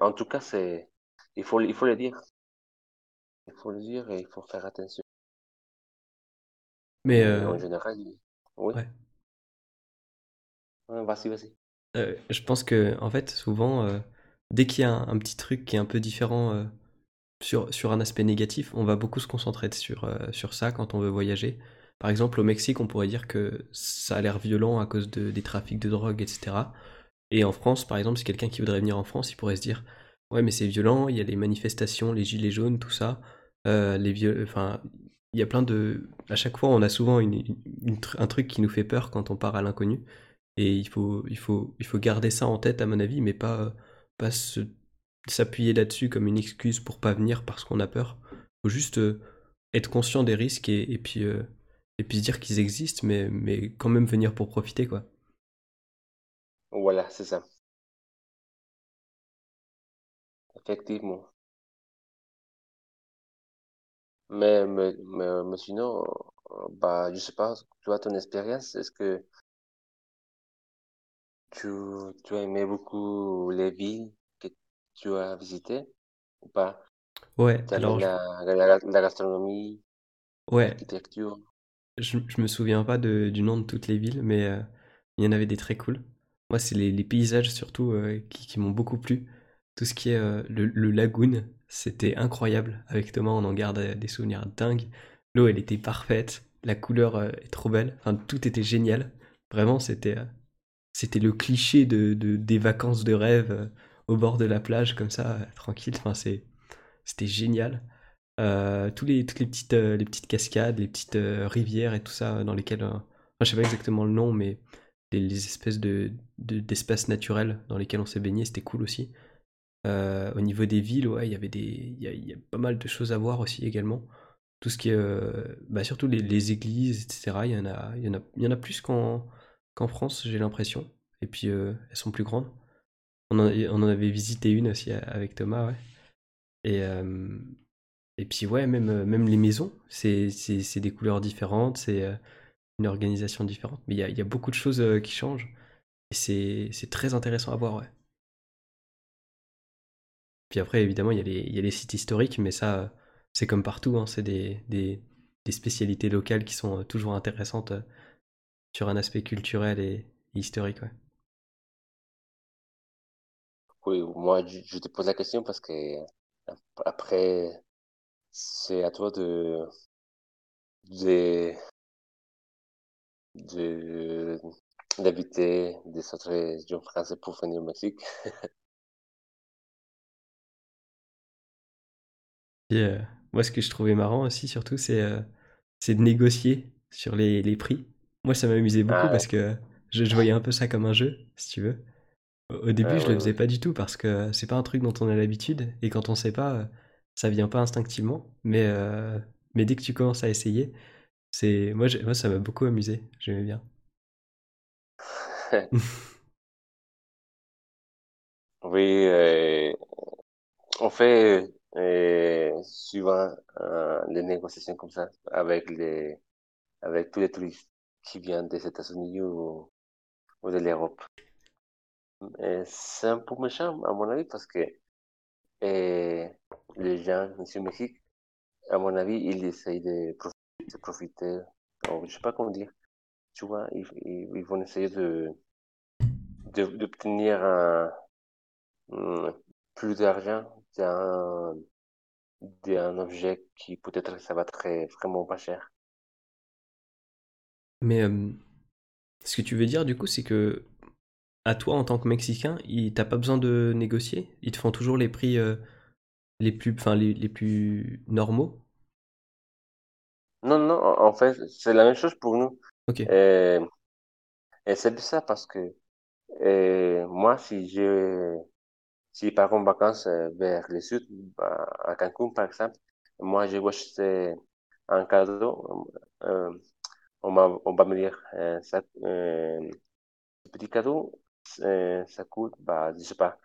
en tout cas, c'est, il faut, il faut le dire. Il faut le dire et il faut faire attention. Mais euh, en général, oui, ouais. Vas-y, vas-y. Euh, je pense que, en fait, souvent, euh, dès qu'il y a un, un petit truc qui est un peu différent sur, sur un aspect négatif, on va beaucoup se concentrer sur, sur ça quand on veut voyager. Par exemple, au Mexique, on pourrait dire que ça a l'air violent à cause de, des trafics de drogue, etc. Et en France, par exemple, si quelqu'un qui voudrait venir en France, il pourrait se dire, ouais, mais c'est violent, il y a les manifestations, les gilets jaunes, tout ça. Euh, les vieux, enfin, il y a plein de. À chaque fois, on a souvent une, un truc qui nous fait peur quand on part à l'inconnu. Et il faut, il faut, il faut garder ça en tête, à mon avis, mais pas, pas s'appuyer là-dessus comme une excuse pour pas venir parce qu'on a peur. Faut juste euh, être conscient des risques et, puis euh, et puis se dire qu'ils existent, mais mais quand même venir pour profiter quoi. Voilà, c'est ça. Effectivement. Mais, mais, mais, sinon, bah, je sais pas, toi, ton expérience, est-ce que tu, tu as aimé beaucoup les villes que tu as visitées ou pas? Ouais, aimé alors la, la, la gastronomie, ouais, l'architecture? je, je me souviens pas de, du nom de toutes les villes, mais euh, il y en avait des très cool. Moi, c'est les, les paysages surtout euh, qui, qui m'ont beaucoup plu. Tout ce qui est euh, le, le lagoon, c'était incroyable. Avec Thomas, on en garde euh, des souvenirs dingues. L'eau, elle était parfaite. La couleur euh, est trop belle. Enfin, tout était génial. Vraiment, c'était euh, c'était le cliché de, de- des vacances de rêve au bord de la plage, comme ça, tranquille. Enfin, c'était génial. Tous les, toutes les petites, les petites cascades, les petites rivières et tout ça dans lesquelles... enfin, je sais pas exactement le nom, mais les, espèces de- d'espaces naturels dans lesquels on s'est baigné, c'était cool aussi. Euh, au niveau des villes, ouais, il y avait des, il y a, pas mal de choses à voir aussi également. Tout ce qui est, euh, bah, surtout les, églises, etc. Il y en a, il y en a, il y en a plus qu'en qu'en France, j'ai l'impression. Et puis euh, elles sont plus grandes. On en, avait visité une aussi avec Thomas, ouais. Et, et puis ouais, même, même les maisons, c'est, c'est, des couleurs différentes, c'est une organisation différente. Mais il y a, il y a beaucoup de choses qui changent. Et c'est, c'est très intéressant à voir, ouais. Puis après, évidemment, il y a les, sites historiques, mais ça, euh, c'est comme partout, hein, c'est des, spécialités locales qui sont euh, toujours intéressantes euh, sur un aspect culturel et, historique. Oui, moi, je, te pose la question parce que après, c'est à toi de, de, de, des autres régions françaises pour venir au Mexique. Et euh, moi, ce que je trouvais marrant aussi, surtout, c'est euh, c'est de négocier sur les, les prix. Moi, ça m'amusait beaucoup Ah, parce que je, je voyais un peu ça comme un jeu, si tu veux. Au au début, ah, je le faisais pas du tout parce que c'est pas un truc dont on a l'habitude et quand on sait pas, ça vient pas instinctivement. Mais, euh, mais dès que tu commences à essayer, c'est moi, moi ça m'a beaucoup amusé. J'aimais bien. Oui, on fait euh, souvent euh, des négociations comme ça avec les, avec tous les touristes qui viennent des États-Unis ou, ou de l'Europe. Et C'est un peu méchant, à mon avis, parce que les gens ici au Mexique, à mon avis, ils essayent de, prof- de profiter, je sais pas comment dire, tu vois, ils, ils, vont essayer de, d'obtenir un, un- plus d'argent d'un, d'un objet qui peut-être ça va très, vraiment pas cher. Mais euh, ce que tu veux dire du coup, c'est que à toi en tant que Mexicain, t'as pas besoin de négocier? Ils te font toujours les prix euh, les plus, enfin les, les plus normaux? Non, non, en fait, c'est la même chose pour nous. Ok. Et, et c'est bizarre parce que moi, si je, si je pars en vacances euh, vers le sud, à Cancun par exemple, moi, je vais acheter un cadeau. euh, on va, me dire, euh, euh, ce petit cadeau, euh, ça coûte, bah, je sais pas,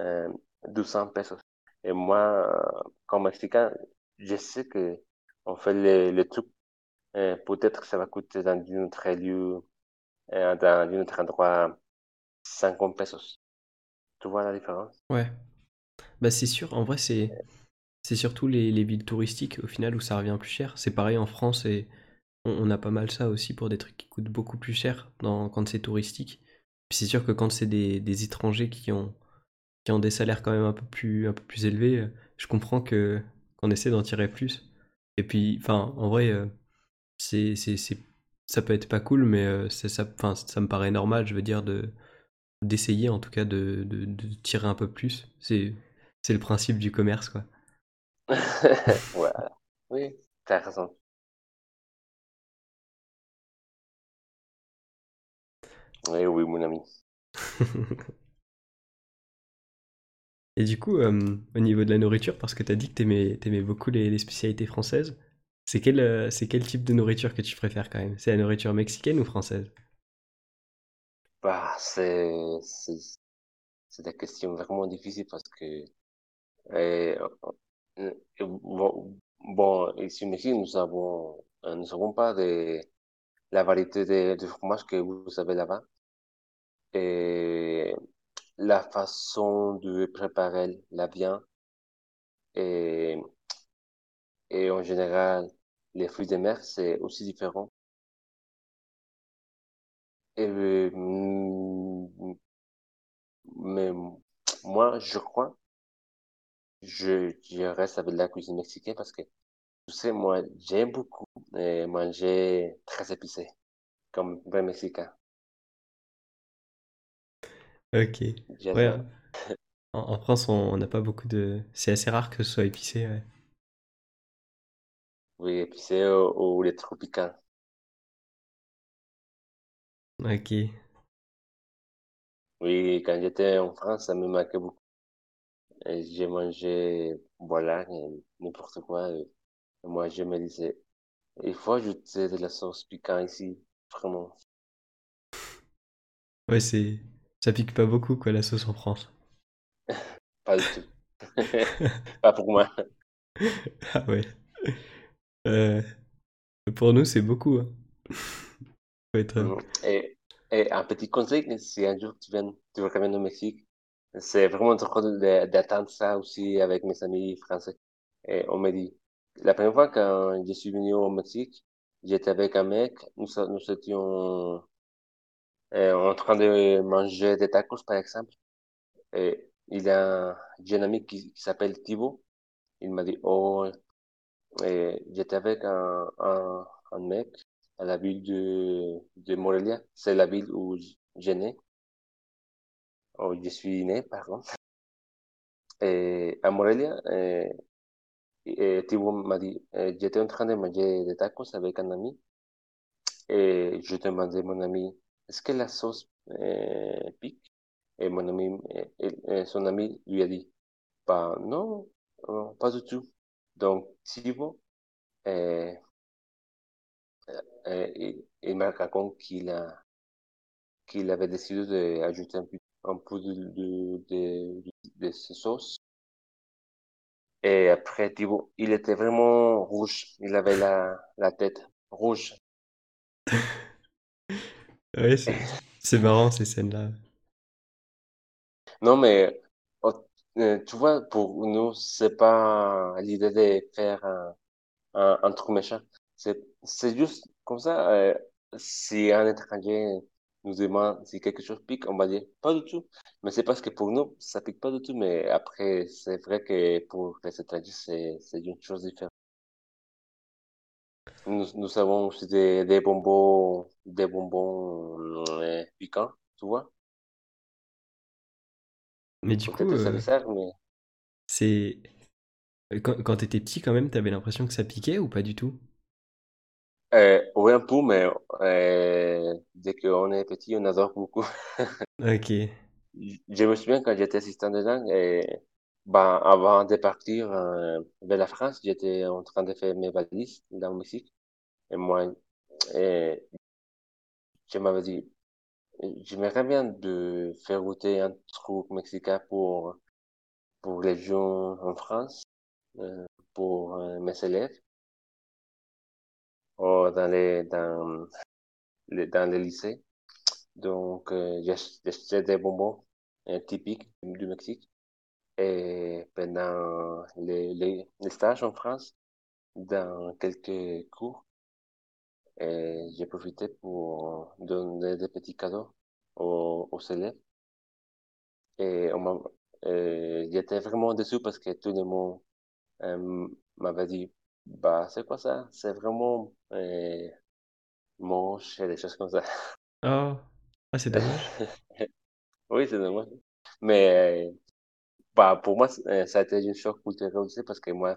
euh, 200 pesos. Et moi, euh, comme Mexicain, je sais que on fait le, le truc, euh, peut-être ça va coûter dans un autre lieu, euh, dans un autre endroit, 50 pesos. Tu vois la différence? Ouais. Bah c'est sûr. En vrai, c'est surtout les, les villes touristiques au final où ça revient plus cher. C'est pareil en France et on, a pas mal ça aussi pour des trucs qui coûtent beaucoup plus cher quand c'est touristique. C'est sûr que quand c'est des, étrangers qui ont des salaires quand même un peu plus élevés, je comprends que qu'on essaie d'en tirer plus. Et puis, enfin, en vrai. euh, c'est, c'est, ça peut être pas cool, mais euh, ça, ça me paraît normal, je veux dire, de, d'essayer en tout cas de, de, de tirer un peu plus. C'est, c'est le principe du commerce, quoi. Voilà. Oui, t'as raison. Oui, oui, mon ami. Et du coup, euh, au niveau de la nourriture, parce que t'as dit que t'aimais, t'aimais beaucoup les, les spécialités françaises, c'est quel, euh, c'est quel type de nourriture que tu préfères quand même? C'est la nourriture mexicaine ou française? Bah, c'est, c'est, c'est des questions vraiment difficiles parce que, euh, bon, ici Mexique, nous avons, nous avons pas de, la variété de, de fromage que vous avez là-bas. Et la façon de préparer la viande et, et en général, les fruits de mer, c'est aussi différent. Et, euh, mm, mais moi, je crois, je, je reste avec la cuisine mexicaine parce que, tu sais, moi, j'aime beaucoup euh, manger très épicé, comme un Mexicain. Ok. Ouais, J'adore. en, en France, on on n'a pas beaucoup de... C'est assez rare que ce soit épicé, ouais. Oui, épicé ou, ou les tropicales. Ok. Oui, quand j'étais en France, ça me manquait beaucoup. Et J'ai mangé, voilà, et n'importe quoi. et moi, je me disais, il faut ajouter de la sauce piquante ici, vraiment. Ouais, c'est... Ça pique pas beaucoup, quoi, la sauce en France. Pas du tout. Pas pour moi. Ah ouais. Euh, pour nous, c'est beaucoup, hein. Faut être... euh, Mhm. Et, et un petit conseil, si un jour tu viens, tu reviens au Mexique, c'est vraiment d'attendre ça aussi avec mes amis français. Et on me dit, la première fois quand je suis venu au Mexique, j'étais avec un mec, nous, nous étions euh, en train de manger des tacos, par exemple. Et il y a un jeune ami qui, s'appelle Thibaut. Il m'a dit, oh, j'étais avec un, un, un mec à la ville de, de Morelia. C'est la ville où j'ai né, où je suis né, pardon. Et à Morelia, et m'a dit, euh, j'étais en train de manger des tacos avec un ami. Et je demandais à mon ami, est-ce que la sauce euh, pique? Et mon ami, euh, son ami lui a dit, bah non, pas du tout. Donc, Thibaut, euh, euh, il, il m'a raconté qu'il a, qu'il avait décidé d'ajouter un peu, un peu de, de, de, de ce sauce. Et après, Thibaut, il était vraiment rouge. Il avait la, la tête rouge. C'est c'est marrant, ces scènes-là. Non, mais oh, euh, tu vois, pour nous, c'est pas l'idée de faire un, un, un truc méchant. C'est, juste comme ça. euh, si un étranger nous demande si quelque chose pique, on va dire pas du tout. Mais c'est parce que pour nous, ça pique pas du tout. Mais après, c'est vrai que pour les étrangers, c'est, c'est une chose différente. Nous, nous avons aussi des, des bonbons, des bonbons euh, piquants, tu vois. Mais du coup, euh, mais c'est... Quand, quand t'étais petit, quand même, t'avais l'impression que ça piquait ou pas du tout? Euh, oui un peu, mais euh, dès qu'on est petit, on adore beaucoup. Ok. Je me souviens quand j'étais assistant de langue, et, ben, avant de partir euh, vers la France, j'étais en train de faire mes valises dans le Mexique. Et moi, euh, je m'avais dit, j'aimerais bien de faire goûter un truc mexicain pour, pour les gens en France, euh, pour euh, mes élèves, dans les, dans les, dans les lycées. Donc, euh, acheté des bonbons euh, typiques du Mexique. Et pendant les, les, stages en France, dans quelques cours, euh, j'ai profité pour donner des petits cadeaux aux, aux élèves. Et euh, j'étais vraiment déçu parce que tout le monde euh, m'avait dit, bah, c'est quoi ça? C'est vraiment euh, moche et des choses comme ça. Oh, ah, c'est dommage. Oui, c'est dommage. Mais bah, pour moi, ça a été une choc culturel aussi parce que moi,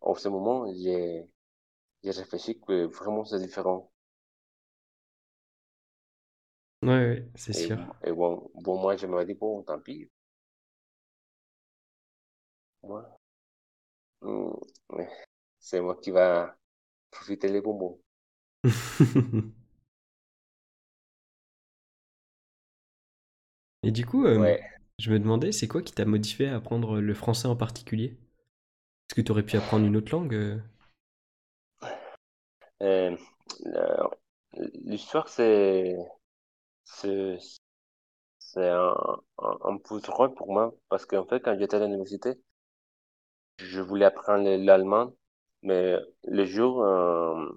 en ce moment, j'ai réfléchi que vraiment c'est différent. Ouais, ouais, c'est Et, sûr. et bon, bon, moi, je me dis, bon, tant pis. Moi, c'est moi qui va profiter les bonbons. Et du coup, euh, Ouais. je me demandais, c'est quoi qui t'a motivé à apprendre le français en particulier? Est-ce que tu aurais pu apprendre une autre langue? euh? Euh, l'histoire, c'est, c'est, un, un, un peu drôle pour moi parce qu'en fait, quand j'étais à l'université, je voulais apprendre le- l'allemand, mais le jour euh,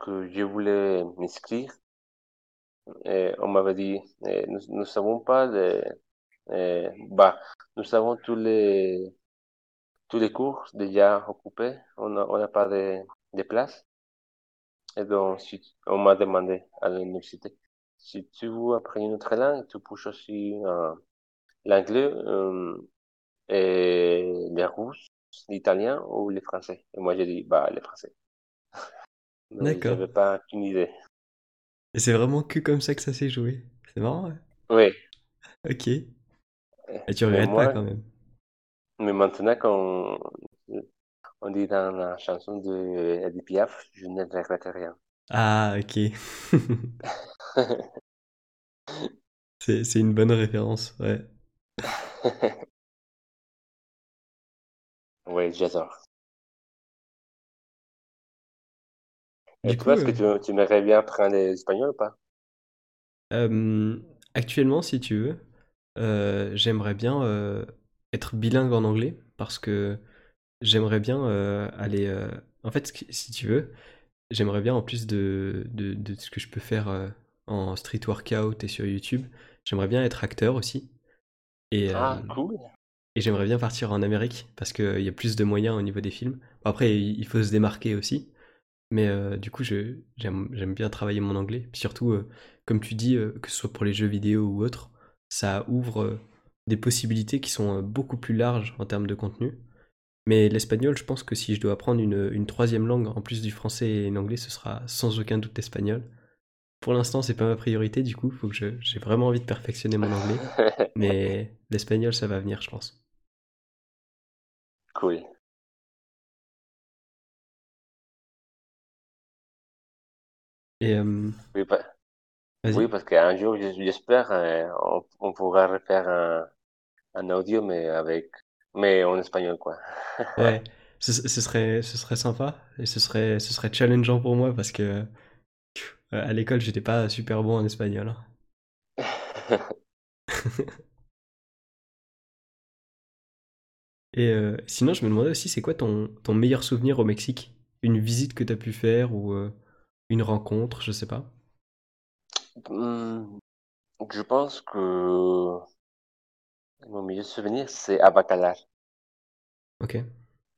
que je voulais m'inscrire, on m'avait dit, euh, nous ne savons pas les, euh, bah, nous avons tous les tous les cours déjà occupés, on n'a pas de, de place. Et donc, on m'a demandé à l'université, si tu veux apprendre une autre langue, tu peux aussi euh, l'anglais euh, et les russes, l'italien ou le français? Et moi, j'ai dit, bah, le français. D'accord. j'avais pas qu'une idée. Et c'est vraiment que comme ça que ça s'est joué? C'est marrant, ouais. Oui, Ok. Et tu regrettes pas quand même? mais maintenant qu'on on dit dans la chanson de Edith Piaf, je ne regrette rien. Ah, ok. C'est une bonne référence, ouais. Oui, j'adore. Et Du toi, coup, est-ce que euh, tu, tu aimerais bien apprendre l'espagnol ou pas? euh, actuellement, si tu veux, euh, j'aimerais bien euh, être bilingue en anglais parce que j'aimerais bien euh, aller. euh, En fait, ce qui- si tu veux, j'aimerais bien en plus de, de, de ce que je peux faire euh, en street workout et sur YouTube, j'aimerais bien être acteur aussi. Et, euh, Ah, cool. Et j'aimerais bien partir en Amérique parce qu'il y a plus de moyens au niveau des films. Après, il faut se démarquer aussi. Mais euh, du coup, j'aime, bien travailler mon anglais. Surtout, euh, comme tu dis, euh, que ce soit pour les jeux vidéo ou autre, ça ouvre des possibilités qui sont beaucoup plus larges en termes de contenu. Mais l'espagnol, je pense que si je dois apprendre une, une troisième langue en plus du français et l'anglais, ce sera sans aucun doute l'espagnol. Pour l'instant, c'est pas ma priorité, du coup, faut que je, j'ai vraiment envie de perfectionner mon anglais. Mais l'espagnol, ça va venir, je pense. Cool. Et euh, Oui, pa- oui, vas-y. parce qu'un jour, j'espère, euh, on, on pourra refaire un, un audio, mais avec, mais en espagnol, quoi. Ouais, ce, ce serait, ce serait sympa et ce serait, ce serait challengeant pour moi parce que à l'école, j'étais pas super bon en espagnol. hein. Et euh, sinon, je me demandais aussi, c'est quoi ton, ton meilleur souvenir au Mexique? Une visite que t'as pu faire ou euh, une rencontre, je sais pas? Hmm, je pense que mon meilleur souvenir, c'est à Bacalar. Ok.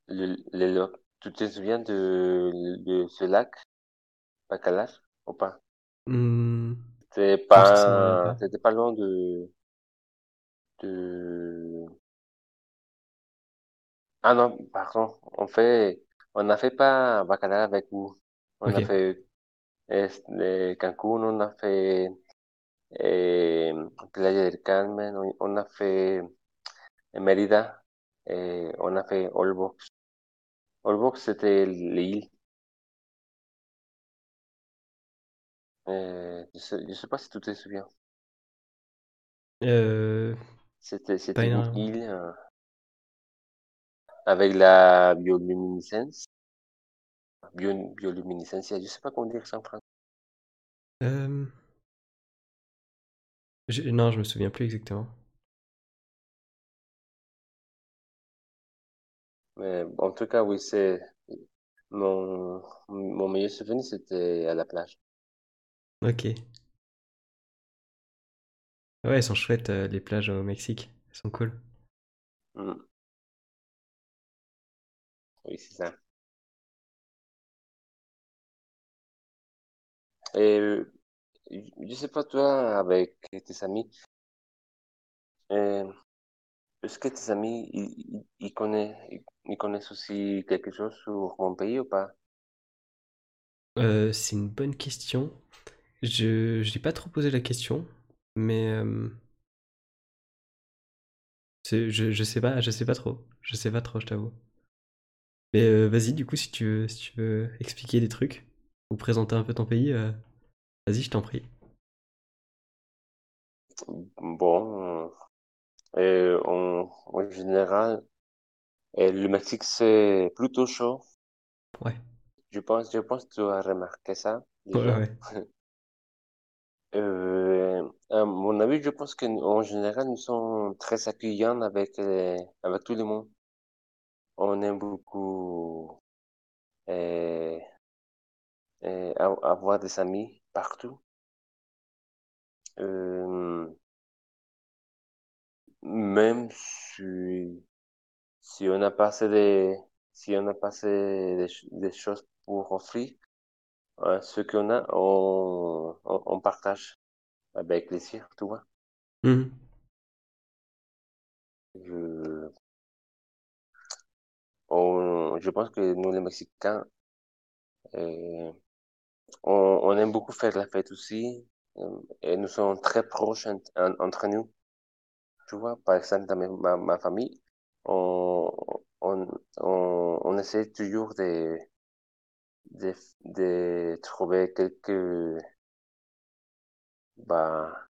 Le. Tu te souviens de, de ce lac, Bacalar, ou pas? Hmm, C'était pas, c'était pas loin de, de, ah non, pardon. On fait, on n'a fait pas Bacalar avec vous. On a fait este, Cancún, on a fait eh, Playa del Carmen, on, on a fait Mérida, eh, on a fait Olbox. Olbox, c'était l'île. Euh, je sais, je sais pas si tu te souviens. Euh, C'était, une île euh, avec la bioluminescence. Bio, bioluminescencia, je sais pas comment dire ça en français. Euh, j'ai- non, je me souviens plus exactement. Mais en tout cas, oui, c'est mon, mon meilleur souvenir, c'était à la plage. Ok. Ouais, elles sont chouettes, euh, les plages au Mexique. Elles sont cool. Mm, oui, c'est ça. Et euh, je sais pas toi, avec tes amis, euh, est-ce que tes amis, ils, connaissent, ils, ils connaissent aussi quelque chose sur mon pays ou pas? Euh, c'est une bonne question. Je, n'ai pas trop posé la question, mais euh, je, je sais pas, je sais pas trop. Je sais pas trop, je t'avoue. Mais euh, vas-y, du coup, si tu veux, si tu veux expliquer des trucs ou présenter un peu ton pays, euh, vas-y, je t'en prie. Bon, euh, en, en général, euh, le Mexique, c'est plutôt chaud. Ouais, Je pense, je pense que tu as remarqué ça ouais, déjà. ouais. Euh, à mon avis, je pense qu'en général, nous sommes très accueillants avec, euh, avec tout le monde. On aime beaucoup euh, euh, av- avoir des amis partout. Euh, même si, si on n'a pas assez de, si on n'a pas assez de, ch- de choses pour offrir, euh, ce qu'on a, on, on, on partage avec plaisir, tu vois. Je, on, je pense que nous, les Mexicains, euh, on, on aime beaucoup faire la fête aussi. euh, Et nous sommes très proches en- en- entre nous. Tu vois, par exemple, dans ma, ma, ma famille, on, on, on, on essaie toujours de, de, de trouver quelques, bah,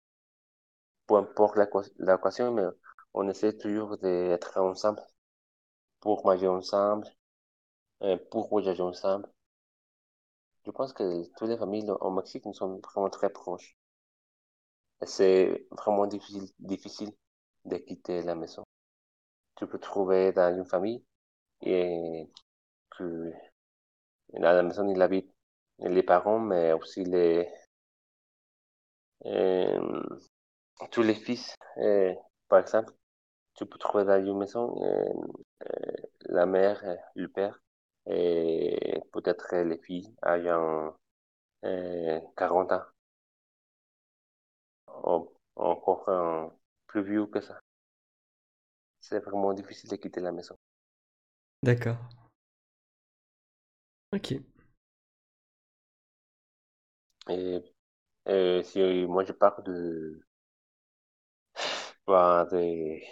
peu importe l'occasion, mais on essaie toujours d'être ensemble pour manger ensemble, euh, pour voyager ensemble. Je pense que toutes les familles au Mexique nous sont vraiment très proches. C'est vraiment difficile, difficile de quitter la maison. Tu peux trouver dans une famille et que à la maison il habite les parents, mais aussi les tous les fils. Euh, par exemple, tu peux trouver dans une maison euh, la mère, euh, le père et peut-être les filles ayant euh, 40 ans, ou encore plus vieux que ça. C'est vraiment difficile de quitter la maison. D'accord. Ok. Et si moi je parle de, bah, des,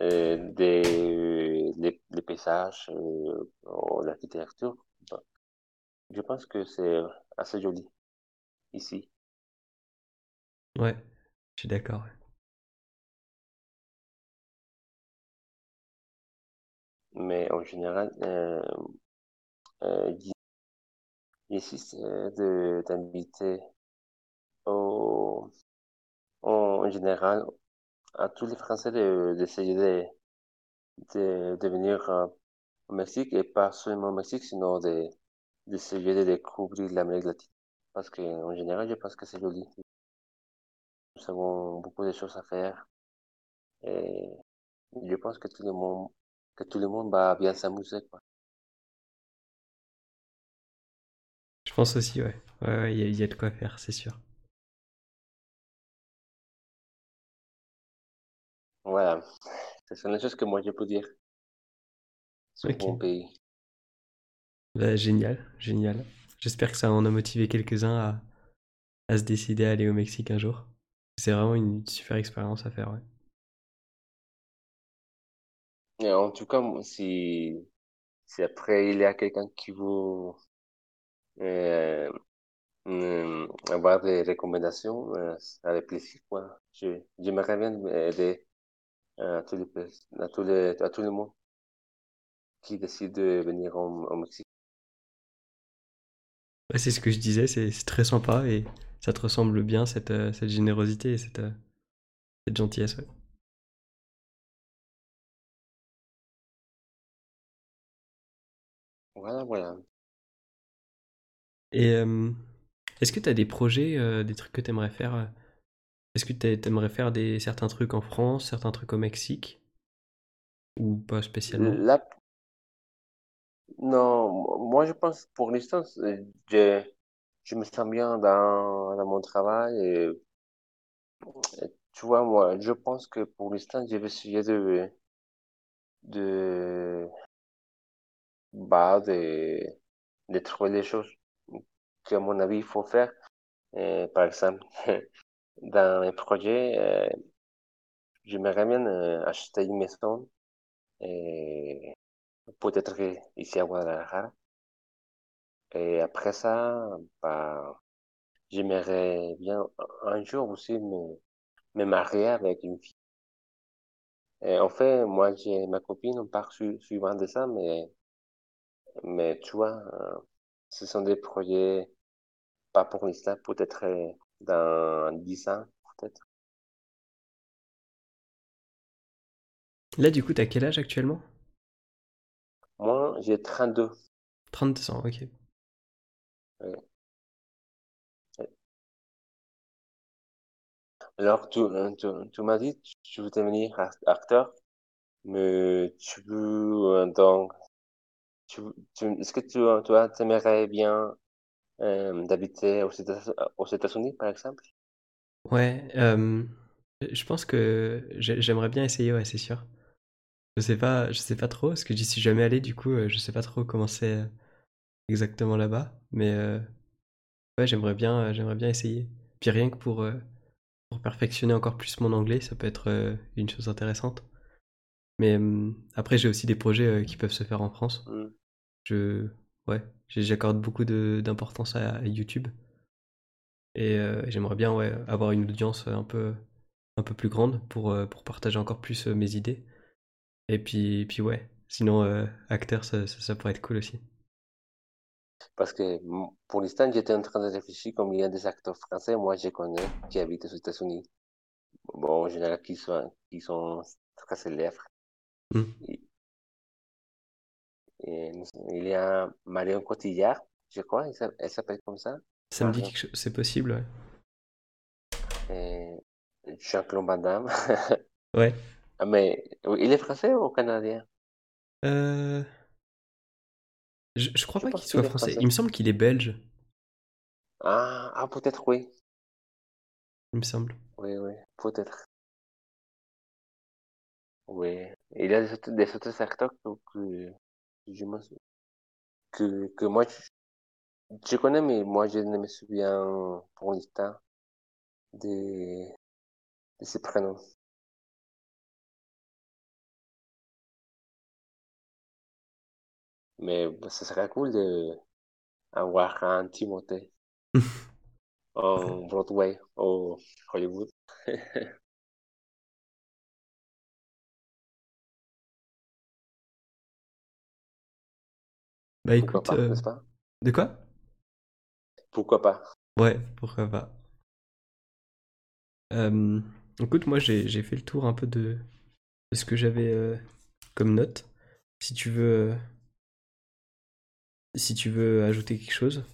euh, des les, les paysages, euh, l'architecture, bah, je pense que c'est assez joli ici. Ouais, je suis d'accord. ouais. Mais en général, euh, euh, de d'inviter au, en, général à tous les Français de, d'essayer de, de, de venir euh, au Mexique et pas seulement au Mexique, sinon de, d'essayer de découvrir l'Amérique latine. Parce que, en général, je pense que c'est joli. Nous avons beaucoup de choses à faire et je pense que tout le monde, que tout le monde va bien s'amuser, quoi. Je pense aussi, ouais. Ouais, ouais, il y, a- il y a de quoi faire, c'est sûr. Voilà. Ce sont les choses que moi je peux dire sur mon pays. Bah, génial, génial. J'espère que ça en a motivé quelques-uns à, à se décider à aller au Mexique un jour. C'est vraiment une super expérience à faire, ouais. En tout cas, moi, si, si après il y a quelqu'un qui veut euh, euh, avoir des recommandations, euh, avec plaisir, quoi. Je, j'aimerais bien aider à tous les, à tous les, à tout le monde qui décide de venir au, Mexique. C'est ce que je disais, c'est très sympa et ça te ressemble bien, cette, euh, cette générosité et cette, euh, cette gentillesse. Voilà, voilà. Et euh, est-ce que tu as des projets, euh, des trucs que tu aimerais faire Est-ce que tu aimerais faire des, certains trucs en France, certains trucs au Mexique? Ou pas spécialement? Là, non, moi je pense pour l'instant, je, je me sens bien dans, dans mon travail et, et tu vois, moi, je pense que pour l'instant, je vais essayer de, de, bah, de, de trouver les choses qu'à mon avis il faut faire. Euh, par exemple, dans un projet, euh, j'aimerais bien euh, acheter une maison et peut-être ici à Guadalajara. Et après ça, bah, j'aimerais bien un jour aussi me, me marier avec une fille. Et en fait, moi, j'ai ma copine, on part su, suivant de ça, mais, mais tu vois, euh, ce sont des projets pas pour l'instant, peut-être euh, dans 10 ans, peut-être. Là, du coup, t'as quel âge actuellement? Moi, j'ai 32. 32 ans, ok. Ouais. Alors, tu, euh, tu, tu m'as dit, que tu veux devenir act- acteur, mais tu veux, donc, tu, tu, est-ce que tu, toi, t'aimerais bien euh, d'habiter aux aux États-Unis, par exemple? Ouais, euh, je pense que j'ai- j'aimerais bien essayer, ouais, c'est sûr. Je sais pas, je sais pas trop, parce que j'y suis jamais allé, du coup, euh, je sais pas trop comment c'est euh, exactement là-bas, mais euh, ouais, j'aimerais bien, j'aimerais bien essayer. Puis rien que pour, pour perfectionner encore plus mon anglais, ça peut être une chose intéressante. Mais euh, après, j'ai aussi des projets euh, qui peuvent se faire en France. Hmm. Je, ouais, j'accorde beaucoup d'importance à, à YouTube. Et euh, j'aimerais bien ouais, avoir une audience un peu, un peu plus grande pour, euh, pour partager encore plus euh, mes idées. Et puis, puis ouais, sinon, euh, acteur, ça, ça, ça pourrait être cool aussi. Parce que pour l'instant, j'étais en train de réfléchir combien des acteurs français, moi, je connais, qui habitent aux États-Unis. Bon, en général, qui sont, qui sont très célèbres. Et- et il y a Marion Cotillard, je crois, elle s'a- elle s'appelle comme ça. Ça me dit Marion. quelque chose, c'est possible, ouais. Et Jean-Claude Van Damme. Ouais. Ah, Mais il est français ou canadien? Euh, je, je crois Je pas qu'il soit français. français. Il me semble qu'il est belge, Ah, ah peut-être oui. il me semble. Oui, oui, peut-être. Oui. Il y a des autres, des autres acteurs que, que, que je me sou- que, que moi, je, je connais, mais moi, je ne me souviens pour l'instant de, de ses prénoms. Mais bah, ce serait cool de avoir un Timothée en Broadway au Hollywood. Bah Pourquoi écoute, pas, euh, pas? de quoi? Pourquoi pas? Ouais, pourquoi pas. Euh, écoute, moi j'ai fait le tour un peu de, de ce que j'avais euh, comme note. Si tu veux, si tu veux ajouter quelque chose,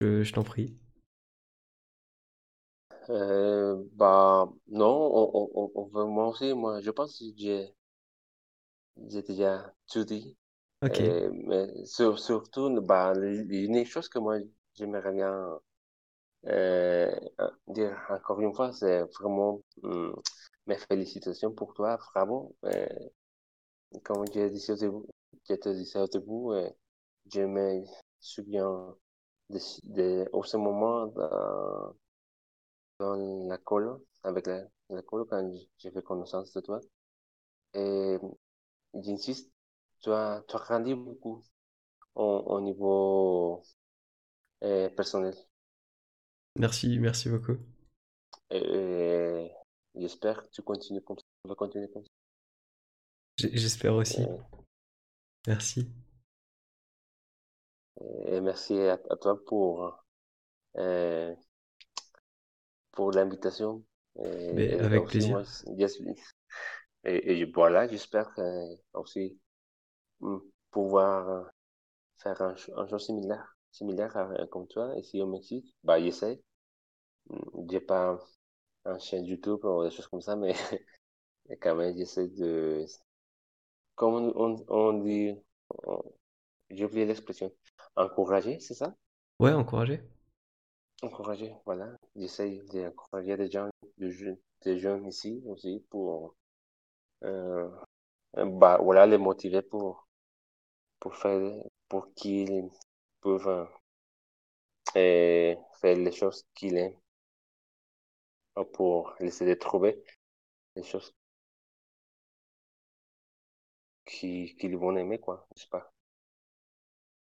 je, je t'en prie. Bah, non, on, on, on, on veut- moi je pense que j'ai, j'ai déjà tout dit. Ok, Euh, mais sur- surtout, bah, l'unique chose que moi, j'aimerais bien euh, dire encore une fois, c'est vraiment hum, mes félicitations pour toi, bravo. Euh, comme dit au début, je te disais au début, euh, je me souviens de, de, au ce moment dans, dans la colo, avec la, la colo, quand j'ai fait connaissance de toi. Et j'insiste, tu as, tu as grandi beaucoup au, au niveau euh, personnel. merci, merci beaucoup. Et, j'espère que tu continues comme ça, vas continuer comme ça. J'espère aussi. Et, Merci. et merci à, à toi pour, euh, pour l'invitation. Avec plaisir. moi, et, et voilà, j'espère euh, aussi pouvoir euh, faire un, un chose similaire, similaire à- comme toi ici au Mexique. Bah, j'essaie. Mm, J'ai pas un chaîne YouTube ou des choses comme ça, mais quand même, j'essaie de, comme on, on, dit, on- j'ai oublié l'expression, encourager, c'est ça? Ouais, encouragé. Encourager, voilà. J'essaie d'encourager des gens, des jeunes, des jeunes ici aussi pour, euh, bah, voilà, les motiver pour, pour faire pour qu'ils peuvent euh, faire les choses qu'il aime. Pour essayer de trouver les choses qu'ils vont aimer quoi je sais pas?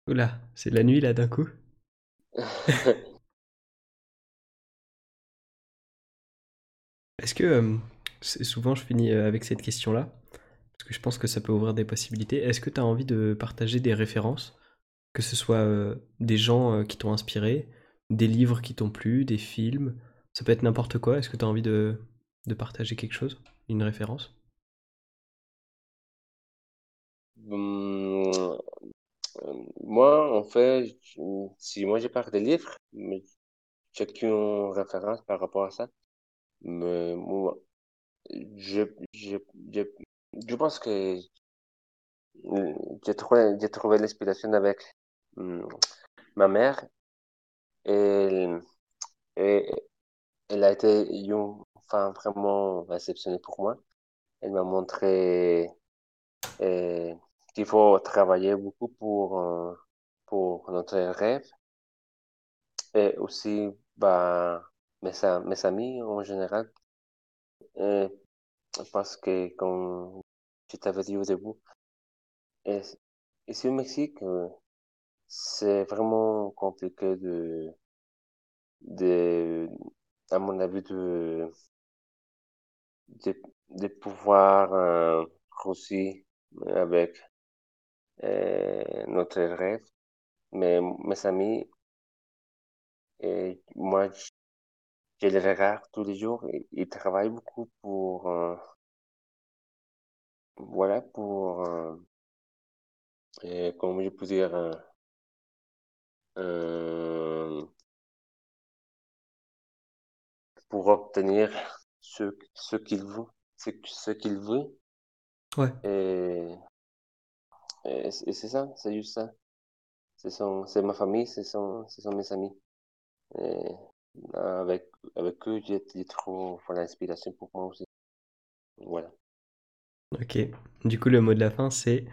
Oula c'est la nuit là d'un coup. Est-ce que euh, souvent je finis euh, avec cette question là parce que je pense que ça peut ouvrir des possibilités. Est-ce que tu as envie de partager des références, que ce soit euh, des gens qui t'ont inspiré, des livres qui t'ont plu, des films, ça peut être n'importe quoi. Est-ce que tu as envie de, de partager quelque chose, une référence? Hum, moi, en fait, si moi j'ai parlé des livres, mais j'ai aucune référence par rapport à ça. Mais moi, je, je, je, je pense que j'ai trouvé, j'ai trouvé l'inspiration avec hum, ma mère. Et, et elle a été une femme vraiment exceptionnelle pour moi. Elle m'a montré euh, qu'il faut travailler beaucoup pour, euh, pour notre rêve. Et aussi, bah, mes, amis en général. Euh, parce que, comme je t'avais dit au début, et, ici au Mexique, c'est vraiment compliqué de, de, à mon avis, de, de, pouvoir euh, avec euh, notre rêve. Mais mes amis et moi, je les regarde tous les jours. Ils travaillent beaucoup pour, euh, voilà, pour, euh, comment je peux dire, euh, euh, pour obtenir ce, ce qu'il veut, ce, ce qu'il veut. Ouais. Et, et c'est ça, c'est juste ça. C'est ma famille, ce sont, ce sont mes amis. Et avec, avec eux, j'ai trop voilà, l'inspiration pour moi aussi. Voilà. Ok. Du coup, le mot de la fin, c'est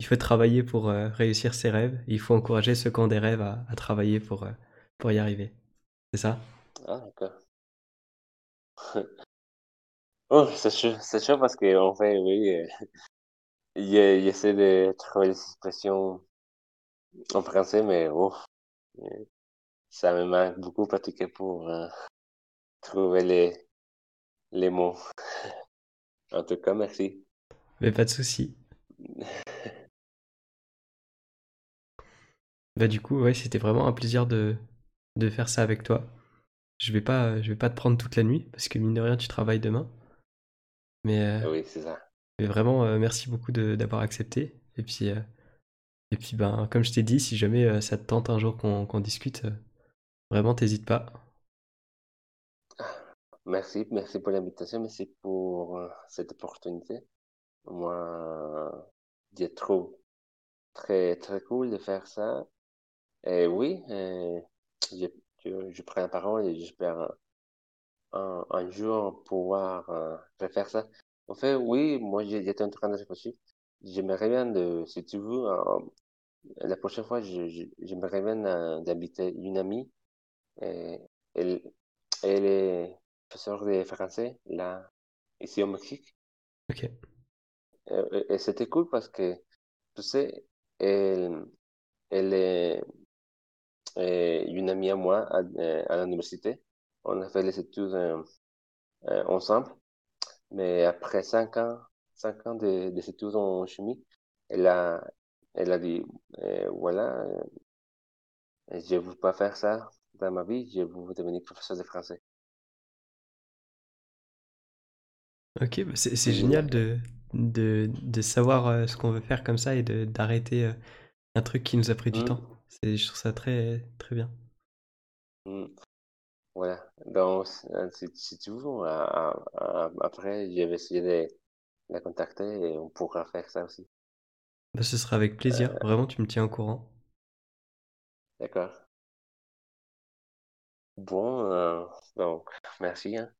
il faut travailler pour euh, réussir ses rêves. Il faut encourager ceux qui ont des rêves à, travailler pour, euh, pour y arriver. C'est ça? Ah, d'accord. oh, c'est chaud, c'est chaud parce qu'en fait, oui, euh, il, essaie de trouver les expressions en français, mais oh, ça me manque beaucoup pratiquer pour trouver les, les mots. en tout cas, merci. Mais pas de souci. bah du coup, ouais, c'était vraiment un plaisir de, de faire ça avec toi. Je vais pas, je vais pas te prendre toute la nuit parce que mine de rien, tu travailles demain. Mais euh, oui, c'est ça. Mais vraiment, euh, merci beaucoup d'avoir accepté. Et puis, euh, et puis, ben, comme je t'ai dit, si jamais ça te tente un jour qu'on discute, vraiment, t'hésites pas. Merci, merci pour l'invitation, merci pour cette opportunité. Moi, je trouve très, très cool de faire ça. Et oui, je, je, prends la parole et j'espère un, jour pouvoir refaire ça. En fait, oui, moi, j'étais en train de réfléchir. J'aimerais bien de, si tu veux, la prochaine fois, j'aimerais bien d'inviter une amie. Et, elle, elle est professeure de français, là, ici au Mexique. Ok. Et, et c'était cool parce que, tu sais, elle, elle est, une amie à moi à, à l'université. On a fait les études euh, euh, ensemble. Mais après cinq ans, cinq ans de, de études en chimie, elle a, elle a dit, voilà, euh, je ne veux pas faire ça dans ma vie, je veux devenir professeur de français. Ok, bah c'est génial de, de, de savoir euh, ce qu'on veut faire comme ça et d'arrêter euh, un truc qui nous a pris du Mm. temps. Je trouve ça très, très bien. Voilà. Donc, si, si tu veux, à- à- après, je vais essayer de la contacter et on pourra faire ça aussi. Bah, ce sera avec plaisir. Vraiment, tu me tiens au courant. D'accord. Bon, euh, donc, merci. Hein.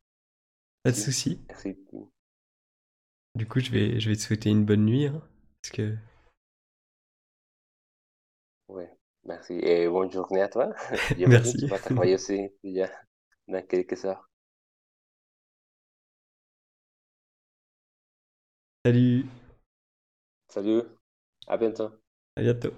Pas de souci. Merci. Du coup, je vais, je vais te souhaiter une bonne nuit. hein, parce que Ouais, merci. Et bonne journée à toi. Merci. tu vas travailler aussi dans quelques heures. Salut. Salut, à bientôt. À bientôt.